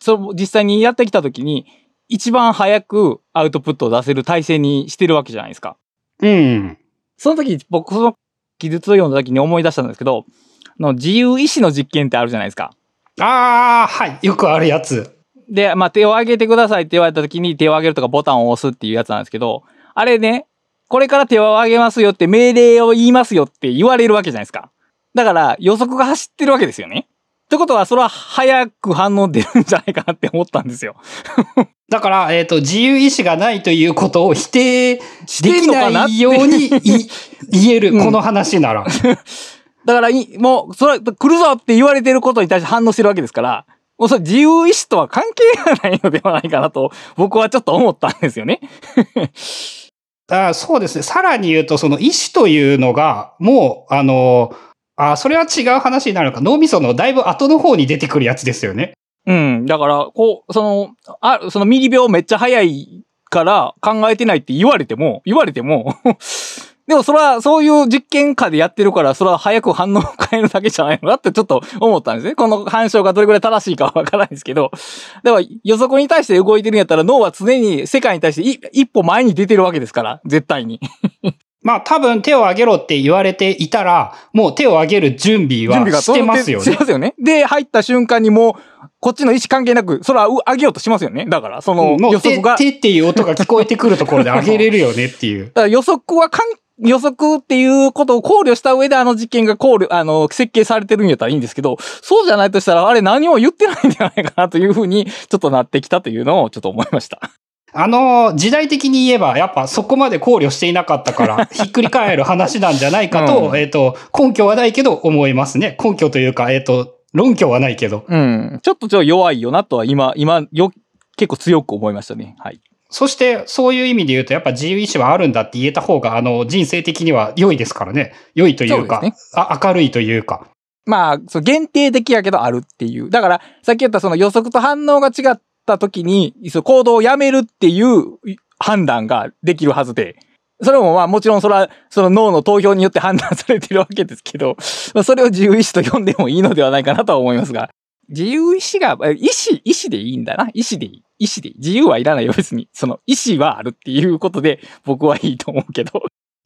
そ実際にやってきた時に、一番早くアウトプットを出せる体制にしてるわけじゃないですか。うん。その時、僕、その記述を読んだ時に思い出したんですけど、あの自由意志の実験ってあるじゃないですか。ああ、はい。よくあるやつ。で、まあ、手を挙げてくださいって言われた時に手を挙げるとかボタンを押すっていうやつなんですけど、あれね、これから手を挙げますよって命令を言いますよって言われるわけじゃないですか。だから予測が走ってるわけですよね。ってことは、それは早く反応出るんじゃないかなって思ったんですよ。だから、えっ、と、自由意志がないということを否定でしてんきのかないようにい言える、うんこの話なら。だからい、もう、それ、来るぞって言われてることに対して反応してるわけですから、もうそれ自由意志とは関係がないのではないかなと、僕はちょっと思ったんですよね。あそうですね。さらに言うと、その意志というのが、もう、あの、ああそれは違う話になるのか。脳みそのだいぶ後の方に出てくるやつですよね。うん。だから、こう、その、あ、そのミリ秒めっちゃ早いから考えてないって言われても、言われても、でもそれはそういう実験下でやってるから、それは早く反応を変えるだけじゃないのかってちょっと思ったんですね。この反証がどれくらい正しいかはわからないですけど。だから予測に対して動いてるんやったら脳は常に世界に対して一歩前に出てるわけですから、絶対に。まあ多分手を挙げろって言われていたら、もう手を挙げる準備はしてますよねしてま。すよね。で、入った瞬間にもう、こっちの意思関係なく、それはう上げようとしますよね。だから、その予測が。手っていう音が聞こえてくるところで上げれるよねっていう。予測はかん、予測っていうことを考慮した上であの実験が考慮、あの、設計されてるんやったらいいんですけど、そうじゃないとしたら、あれ何も言ってないんじゃないかなというふうに、ちょっとなってきたというのをちょっと思いました。あの、時代的に言えば、やっぱそこまで考慮していなかったから、ひっくり返る話なんじゃないかと、うんえっ、と、根拠はないけど思いますね。根拠というか、えっ、と、論拠はないけど。うん。ちょっとちょ弱いよなとは今、今、よ、結構強く思いましたね。はい。そして、そういう意味で言うと、やっぱ自由意志はあるんだって言えた方が、あの、人生的には良いですからね。良いというか、そうですあ明るいというか。まあ、そう限定的やけどあるっていう。だから、さっき言ったその予測と反応が違った時に、そう行動をやめるっていう判断ができるはずで、それもまあもちろんそれはその脳の投票によって判断されてるわけですけど、まあそれを自由意志と呼んでもいいのではないかなとは思いますが、自由意志が、え意志、意志でいいんだな。意志でいい。意志でいい。自由はいらないよ、別に。その意志はあるっていうことで僕はいいと思うけど。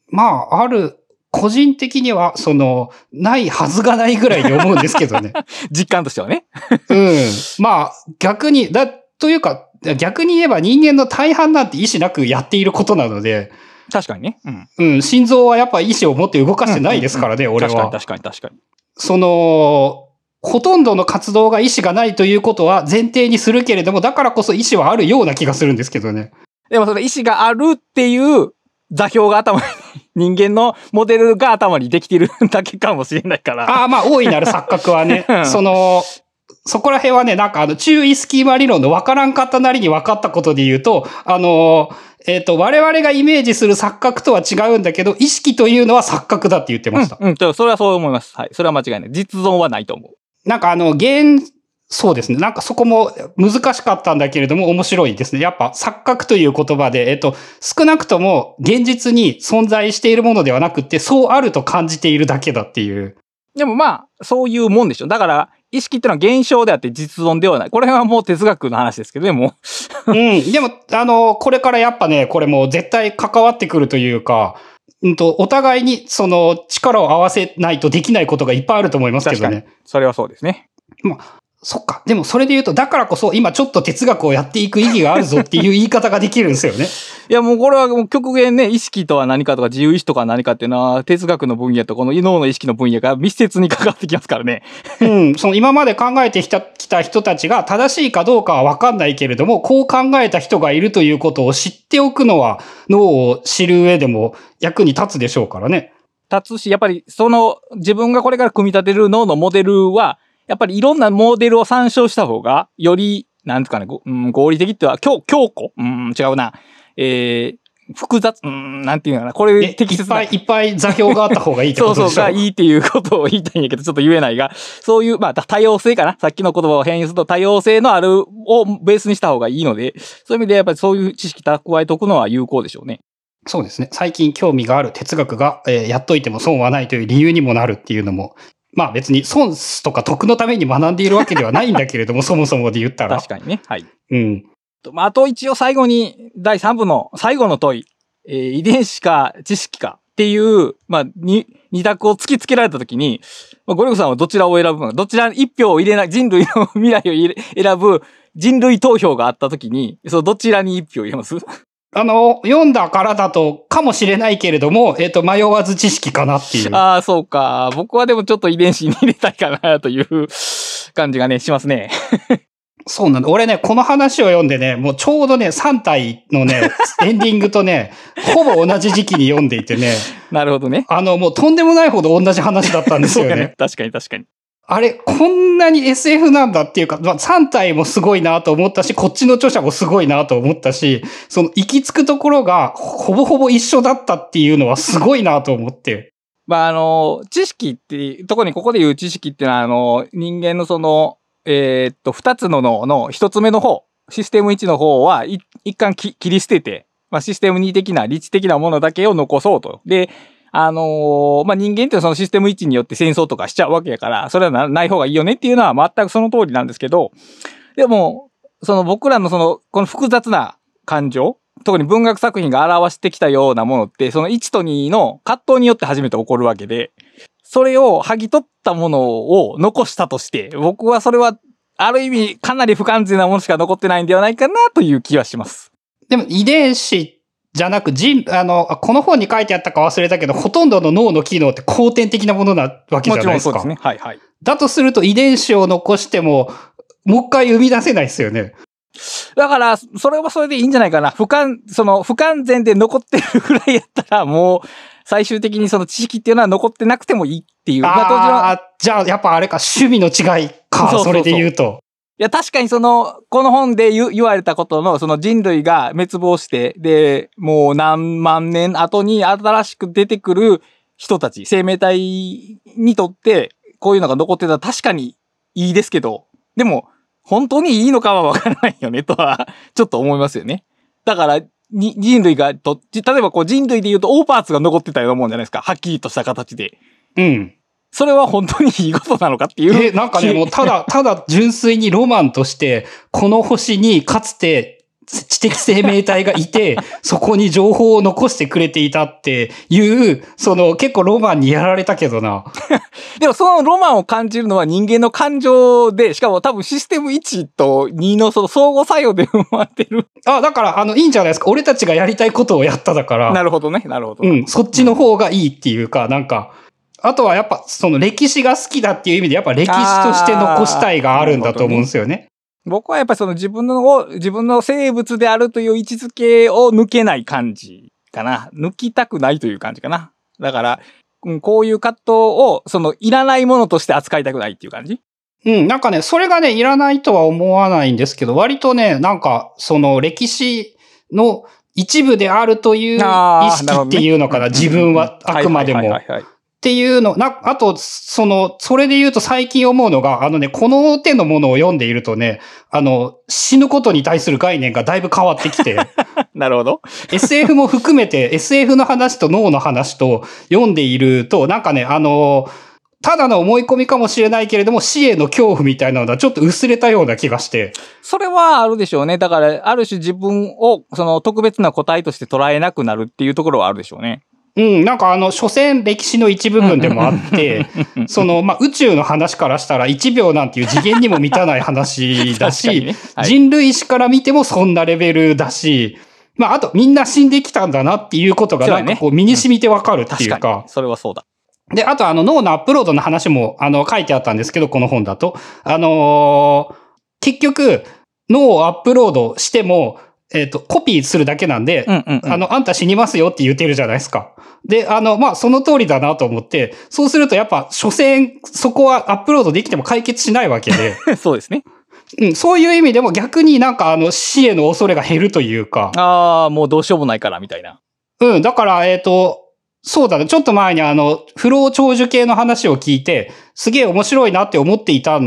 まあ、ある、個人的には、その、ないはずがないぐらいに思うんですけどね。実感としてはね。うん。まあ、逆に、だ、というか、逆に言えば人間の大半なんて意志なくやっていることなので、確かにね。うん。うん、心臓はやっぱ意志を持って動かしてないですからね、俺は。確かに確かに確かに。その、ほとんどの活動が意志がないということは前提にするけれども、だからこそ意志はあるような気がするんですけどね。でもその意志があるっていう座標が頭に、人間のモデルが頭にできてるだけかもしれないから。ああ、まあ、大いなる錯覚はねう、んその、そこら辺はね、なんかあの、注意スキーマ理論の分からんかったなりに分かったことで言うと、あの、えっ、と、我々がイメージする錯覚とは違うんだけど、意識というのは錯覚だって言ってました。うん、うん、それはそう思います。はい。それは間違いない。実存はないと思う。なんかあの、現、そうですね。なんかそこも難しかったんだけれども面白いですね。やっぱ錯覚という言葉で、えっと、少なくとも現実に存在しているものではなくて、そうあると感じているだけだっていう。でもまあ、そういうもんでしょ。だから、意識ってのは現象であって実存ではない。これはもう哲学の話ですけどね、もうん。でも、あの、これからやっぱね、これもう絶対関わってくるというか、うんと、お互いにその力を合わせないとできないことがいっぱいあると思いますけど確ね。それはそうですね。そっか。でもそれで言うと、だからこそ今ちょっと哲学をやっていく意義があるぞっていう言い方ができるんですよね。いやもうこれはもう極限ね、意識とは何かとか自由意志とか何かっていうのは、哲学の分野とこの脳の意識の分野が密接に関わってきますからね。うん。その今まで考えてきたきた人たちが正しいかどうかはわかんないけれども、こう考えた人がいるということを知っておくのは脳を知る上でも役に立つでしょうからね。立つし、やっぱりその自分がこれから組み立てる脳のモデルは、やっぱりいろんなモデルを参照した方が、より、なんですかね、ごうん、合理的っては、強、強固？うん、違うな。えー、複雑？うん、なんていうのかな。これ適切なぱいいっぱい座標があった方がいいって そうそう、ことでしょがいいっていうことを言いたいんやけど、ちょっと言えないが、そういう、まあ、多様性かな。さっきの言葉を変異すると多様性のあるをベースにした方がいいので、そういう意味でやっぱりそういう知識蓄えておくのは有効でしょうね。そうですね。最近興味がある哲学が、えーやっといても損はないという理由にもなるっていうのも、まあ別に損とか得のために学んでいるわけではないんだけれども、そもそもで言ったら。確かにね。はい。うん。とまあ、あと一応最後に、第3部の最後の問い、えー遺伝子か知識かっていう、まあ、に、二択を突きつけられたときに、まあ、ゴリゴさんはどちらを選ぶのか、どちらに一票を入れない、人類の未来を選ぶ人類投票があったときに、そのどちらに一票入れます？あの、読んだからだと、かもしれないけれども、えっ、と、迷わず知識かなっていう。ああ、そうか。僕はでもちょっと遺伝子に入れたいかなという感じがね、しますね。そうなんだ。俺ね、この話を読んでね、もうちょうどね、3体のね、エンディングとね、ほぼ同じ時期に読んでいてね、なるほどね。あの、もうとんでもないほど同じ話だったんですよね。確かに確かに。あれ、こんなに SF なんだっていうか、まあ、3体もすごいなと思ったし、こっちの著者もすごいなと思ったし、その行き着くところがほぼほぼ一緒だったっていうのはすごいなと思って。まあ、あの、知識って、特にここで言う知識ってのは、あの、人間のその、えーっと、二つの脳の一つ目の方、システム1の方は、一貫切り捨てて、まあ、システム2的な、理知的なものだけを残そうと。で、あのーまあ、人間ってそのシステム1によって戦争とかしちゃうわけやから、それはない方がいいよねっていうのは全くその通りなんですけど、でも、その僕らのその、この複雑な感情、特に文学作品が表してきたようなものって、その1と2の葛藤によって初めて起こるわけで、それを剥ぎ取ったものを残したとして、僕はそれは、ある意味かなり不完全なものしか残ってないんではないかなという気はします。でも遺伝子っじゃなく人、あの、この本に書いてあったか忘れたけど、ほとんどの脳の機能って後天的なものなわけじもゃないですか。ちろんそうですね。はいはい。だとすると遺伝子を残しても、もう一回生み出せないですよね。だから、それはそれでいいんじゃないかな。不完、その、不完全で残ってるぐらいやったら、もう、最終的にその知識っていうのは残ってなくてもいいっていう。まあ、当然あじゃあやっぱあれか、趣味の違いか、それで言うと。いや、確かにその、この本で言われたことの、その人類が滅亡して、で、もう何万年後に新しく出てくる人たち、生命体にとって、こういうのが残ってたら確かにいいですけど、でも、本当にいいのかはわからないよね、とは、ちょっと思いますよね。だから、に人類がと、例えばこう人類で言うとオーパーツが残ってたようなもんじゃないですか。はっきりとした形で。うん。それは本当にいいことなのかっていう。え、なんかね、もうただ、ただ純粋にロマンとして、この星にかつて知的生命体がいて、そこに情報を残してくれていたっていう、その結構ロマンにやられたけどな。でもそのロマンを感じるのは人間の感情で、しかも多分システム1と2のその相互作用で生まれてる。あ、だから、あの、いいんじゃないですか。俺たちがやりたいことをやっただから。なるほどね、なるほど。うん、そっちの方がいいっていうか、なんか、あとはやっぱその歴史が好きだっていう意味でやっぱ歴史として残したいがあるんだと思うんですよね。僕はやっぱりその自分のを、自分の生物であるという位置づけを抜けない感じかな。抜きたくないという感じかな。だから、うんこういう葛藤を、その、いらないものとして扱いたくないっていう感じ？うん、なんかね、それがね、いらないとは思わないんですけど、割とね、なんか、その歴史の一部であるという意識っていうのかな、自分はあくまでも。っていうの、な、あと、その、それで言うと最近思うのが、あのね、この手のものを読んでいるとね、あの、死ぬことに対する概念がだいぶ変わってきて、なるほど。SF も含めて SF の話と脳の話と読んでいると、なんかね、あの、ただの思い込みかもしれないけれども、死への恐怖みたいなのがちょっと薄れたような気がして。それはあるでしょうね。だから、ある種自分を、その特別な個体として捉えなくなるっていうところはあるでしょうね。うん、なんかあの、所詮歴史の一部分でもあって、その、まあ、宇宙の話からしたら1秒なんていう次元にも満たない話だし、ねはい人類史から見てもそんなレベルだし、まあ、あとみんな死んできたんだなっていうことがなんかこう身に染みてわかるっていう確かに。それはそうだ。で、あとあの脳のアップロードの話もあの書いてあったんですけど、この本だと。あのー結局、脳をアップロードしても、えっ、と、コピーするだけなんで、うんうん、うん。あの、あんた死にますよって言ってるじゃないですか。で、あの、まあ、その通りだなと思って、そうするとやっぱ、所詮、そこはアップロードできても解決しないわけで、そうですね。うん、そういう意味でも逆になんかあの、死への恐れが減るというか、ああ、もうどうしようもないから、みたいな。うん、だから、えっ、と、そうだね。ちょっと前にあの、不老長寿系の話を聞いて、すげえ面白いなって思っていた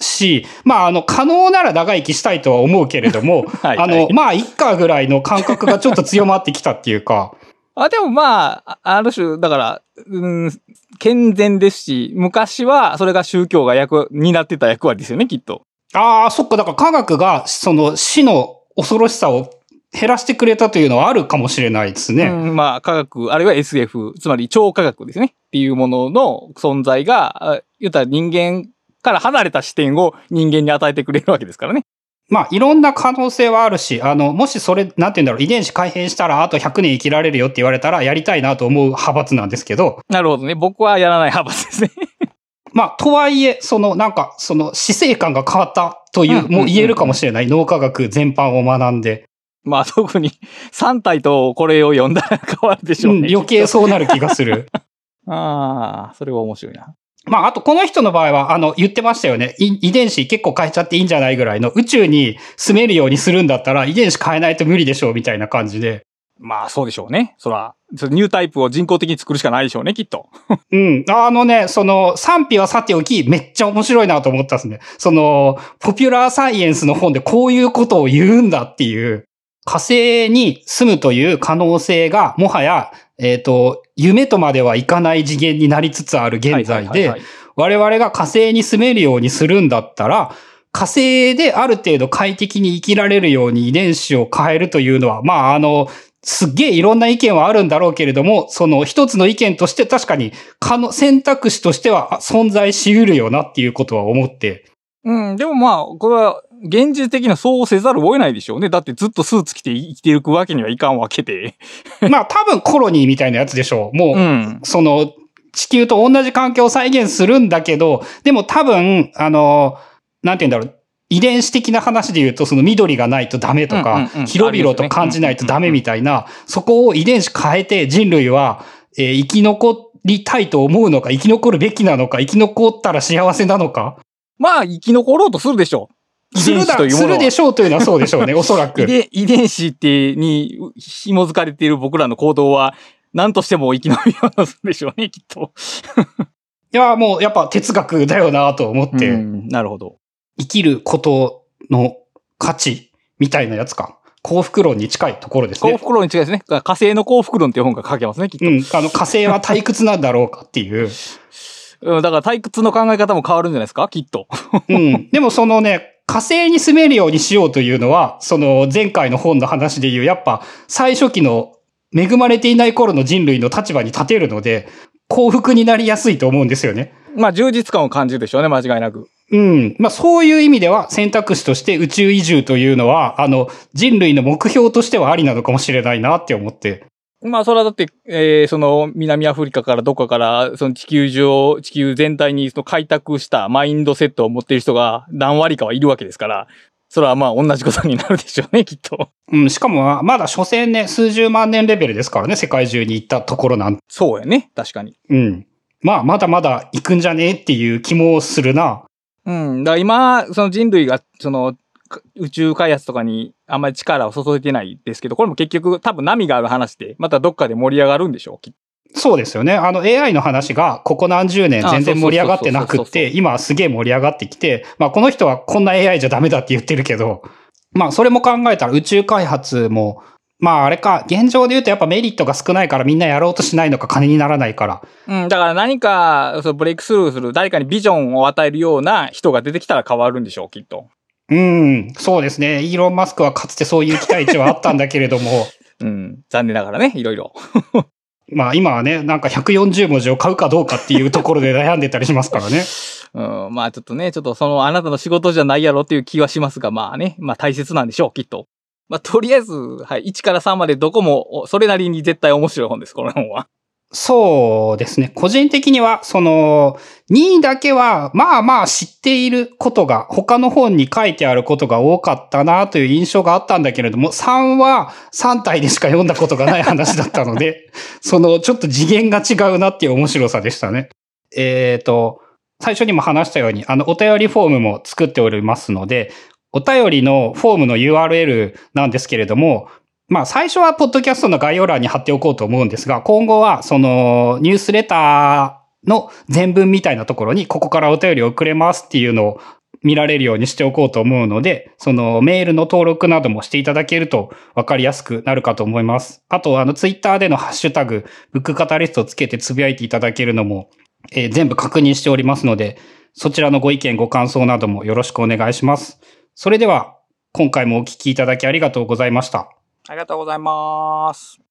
し、まあ、あの、可能なら長生きしたいとは思うけれども、はい、あの、まあ、一家ぐらいの感覚がちょっと強まってきたっていうか、あ、でもまあ、あある種、だから、うん、健全ですし、昔はそれが宗教が役、担ってた役割ですよね、きっと。ああ、そっか。だから科学が、その死の恐ろしさを減らしてくれたというのはあるかもしれないですね。うん、まあ、科学、あるいは SF、つまり超科学ですね。っていうものの存在が、あ言ったら人間から離れた視点を人間に与えてくれるわけですからね。まあ、いろんな可能性はあるし、あの、もしそれ、なんて言うんだろう、遺伝子改変したらあと100年生きられるよって言われたらやりたいなと思う派閥なんですけど、なるほどね。僕はやらない派閥ですね。まあ、とはいえ、その、なんか、その、死生観が変わったという、もう言えるかもしれない。脳科学全般を学んで。まあ特に3体とこれを読んだら変わるでしょうね。うん、余計そうなる気がする。ああ、それは面白いな。まあ、あとこの人の場合は、あの、言ってましたよね。い遺伝子結構変えちゃっていいんじゃないぐらいの宇宙に住めるようにするんだったら遺伝子変えないと無理でしょうみたいな感じで。まあそうでしょうね。そら、そニュータイプを人工的に作るしかないでしょうね、きっと。うん。あのね、その、賛否はさておき、めっちゃ面白いなと思ったんですね。その、ポピュラーサイエンスの本でこういうことを言うんだっていう、火星に住むという可能性が、もはや、えっ、と、夢とまではいかない次元になりつつある現在で我々が火星に住めるようにするんだったら、火星である程度快適に生きられるように遺伝子を変えるというのは、まあ、あの、すっげえいろんな意見はあるんだろうけれども、その一つの意見として確かに可能、選択肢としてはあ存在し得るよなっていうことは思って。うん、でもまあ、これは、現実的にはそうせざるを得ないでしょうね。だってずっとスーツ着て生きていくわけにはいかんわけで。まあ多分コロニーみたいなやつでしょう。もう、うん。その、地球と同じ環境を再現するんだけど、でも多分、あの、なんて言うんだろう。遺伝子的な話で言うと、その緑がないとダメとうんうんかうん、広々と感じないとダメみたいな、そこを遺伝子変えて人類は、えー生き残りたいと思うのか、生き残るべきなのか、生き残ったら幸せなのか、まあ、生き残ろうとするでしょう。遺伝するだ、子というものは。するでしょうというのはそうでしょうね、おそらく。遺伝遺伝子って、に紐づかれている僕らの行動は、何としても生き延びようとするでしょうね、きっと。いや、もうやっぱ哲学だよなと思って、うん、なるほど。生きることの価値みたいなやつか。幸福論に近いところですね。幸福論に違いですね。火星の幸福論っていう本が書けますね、きっと。うん。あの、火星は退屈なんだろうかっていう。うん、だから退屈の考え方も変わるんじゃないですかきっと。うん。でもそのね、火星に住めるようにしようというのは、その前回の本の話で言う、やっぱ最初期の恵まれていない頃の人類の立場に立てるので、幸福になりやすいと思うんですよね。まあ、充実感を感じるでしょうね、間違いなく。うん。まあそういう意味では選択肢として宇宙移住というのは、あの、人類の目標としてはありなのかもしれないなって思って。まあ、それはだって、えーその、南アフリカからどっかから、その地球上、地球全体にその開拓したマインドセットを持っている人が何割かはいるわけですから、それはまあ、同じことになるでしょうね、きっと。うん、しかも、まだ所詮ね、数十万年レベルですからね、世界中に行ったところなんそうやね、確かに。うん。まあ、まだまだ行くんじゃね？えっていう気もするな。うん。だから今、その人類が、その、か宇宙開発とかにあんまり力を注いでないですけど、これも結局多分波がある話で、またどっかで盛り上がるんでしょう、きっと。そうですよね。あの AI の話がここ何十年全然盛り上がってなくって、今すげえ盛り上がってきて、まあこの人はこんな AI じゃダメだって言ってるけど、まあそれも考えたら宇宙開発も、まああれか、現状で言うとやっぱメリットが少ないからみんなやろうとしないのか金にならないから。うん、だから何か、そのブレイクスルーする、誰かにビジョンを与えるような人が出てきたら変わるんでしょう、きっと。うん、そうですね。イーロン・マスクはかつてそういう期待値はあったんだけれども、うん。残念ながらね、いろいろ。まあ今はね、なんか140文字を買うかどうかっていうところで悩んでたりしますからね。うん。まあちょっとね、ちょっとそのあなたの仕事じゃないやろっていう気はしますが、まあね、まあ大切なんでしょう、きっと。まあとりあえず、はい、1から3までどこも、おそれなりに絶対面白い本です、この本は。そうですね。個人的には、その、2位だけは、まあまあ知っていることが、他の本に書いてあることが多かったなという印象があったんだけれども、3は3体でしか読んだことがない話だったので、その、ちょっと次元が違うなっていう面白さでしたね。えっ、と、最初にも話したように、あの、お便りフォームも作っておりますので、お便りのフォームの URL なんですけれども、まあ最初はポッドキャストの概要欄に貼っておこうと思うんですが、今後はそのニュースレターの全文みたいなところにここからお便りを送れますっていうのを見られるようにしておこうと思うので、そのメールの登録などもしていただけると分かりやすくなるかと思います。あと、あのツイッターでのハッシュタグ、ブックカタリストをつけてつぶやいていただけるのも、えー全部確認しておりますので、そちらのご意見ご感想などもよろしくお願いします。それでは、今回もお聞きいただきありがとうございました。ありがとうございます。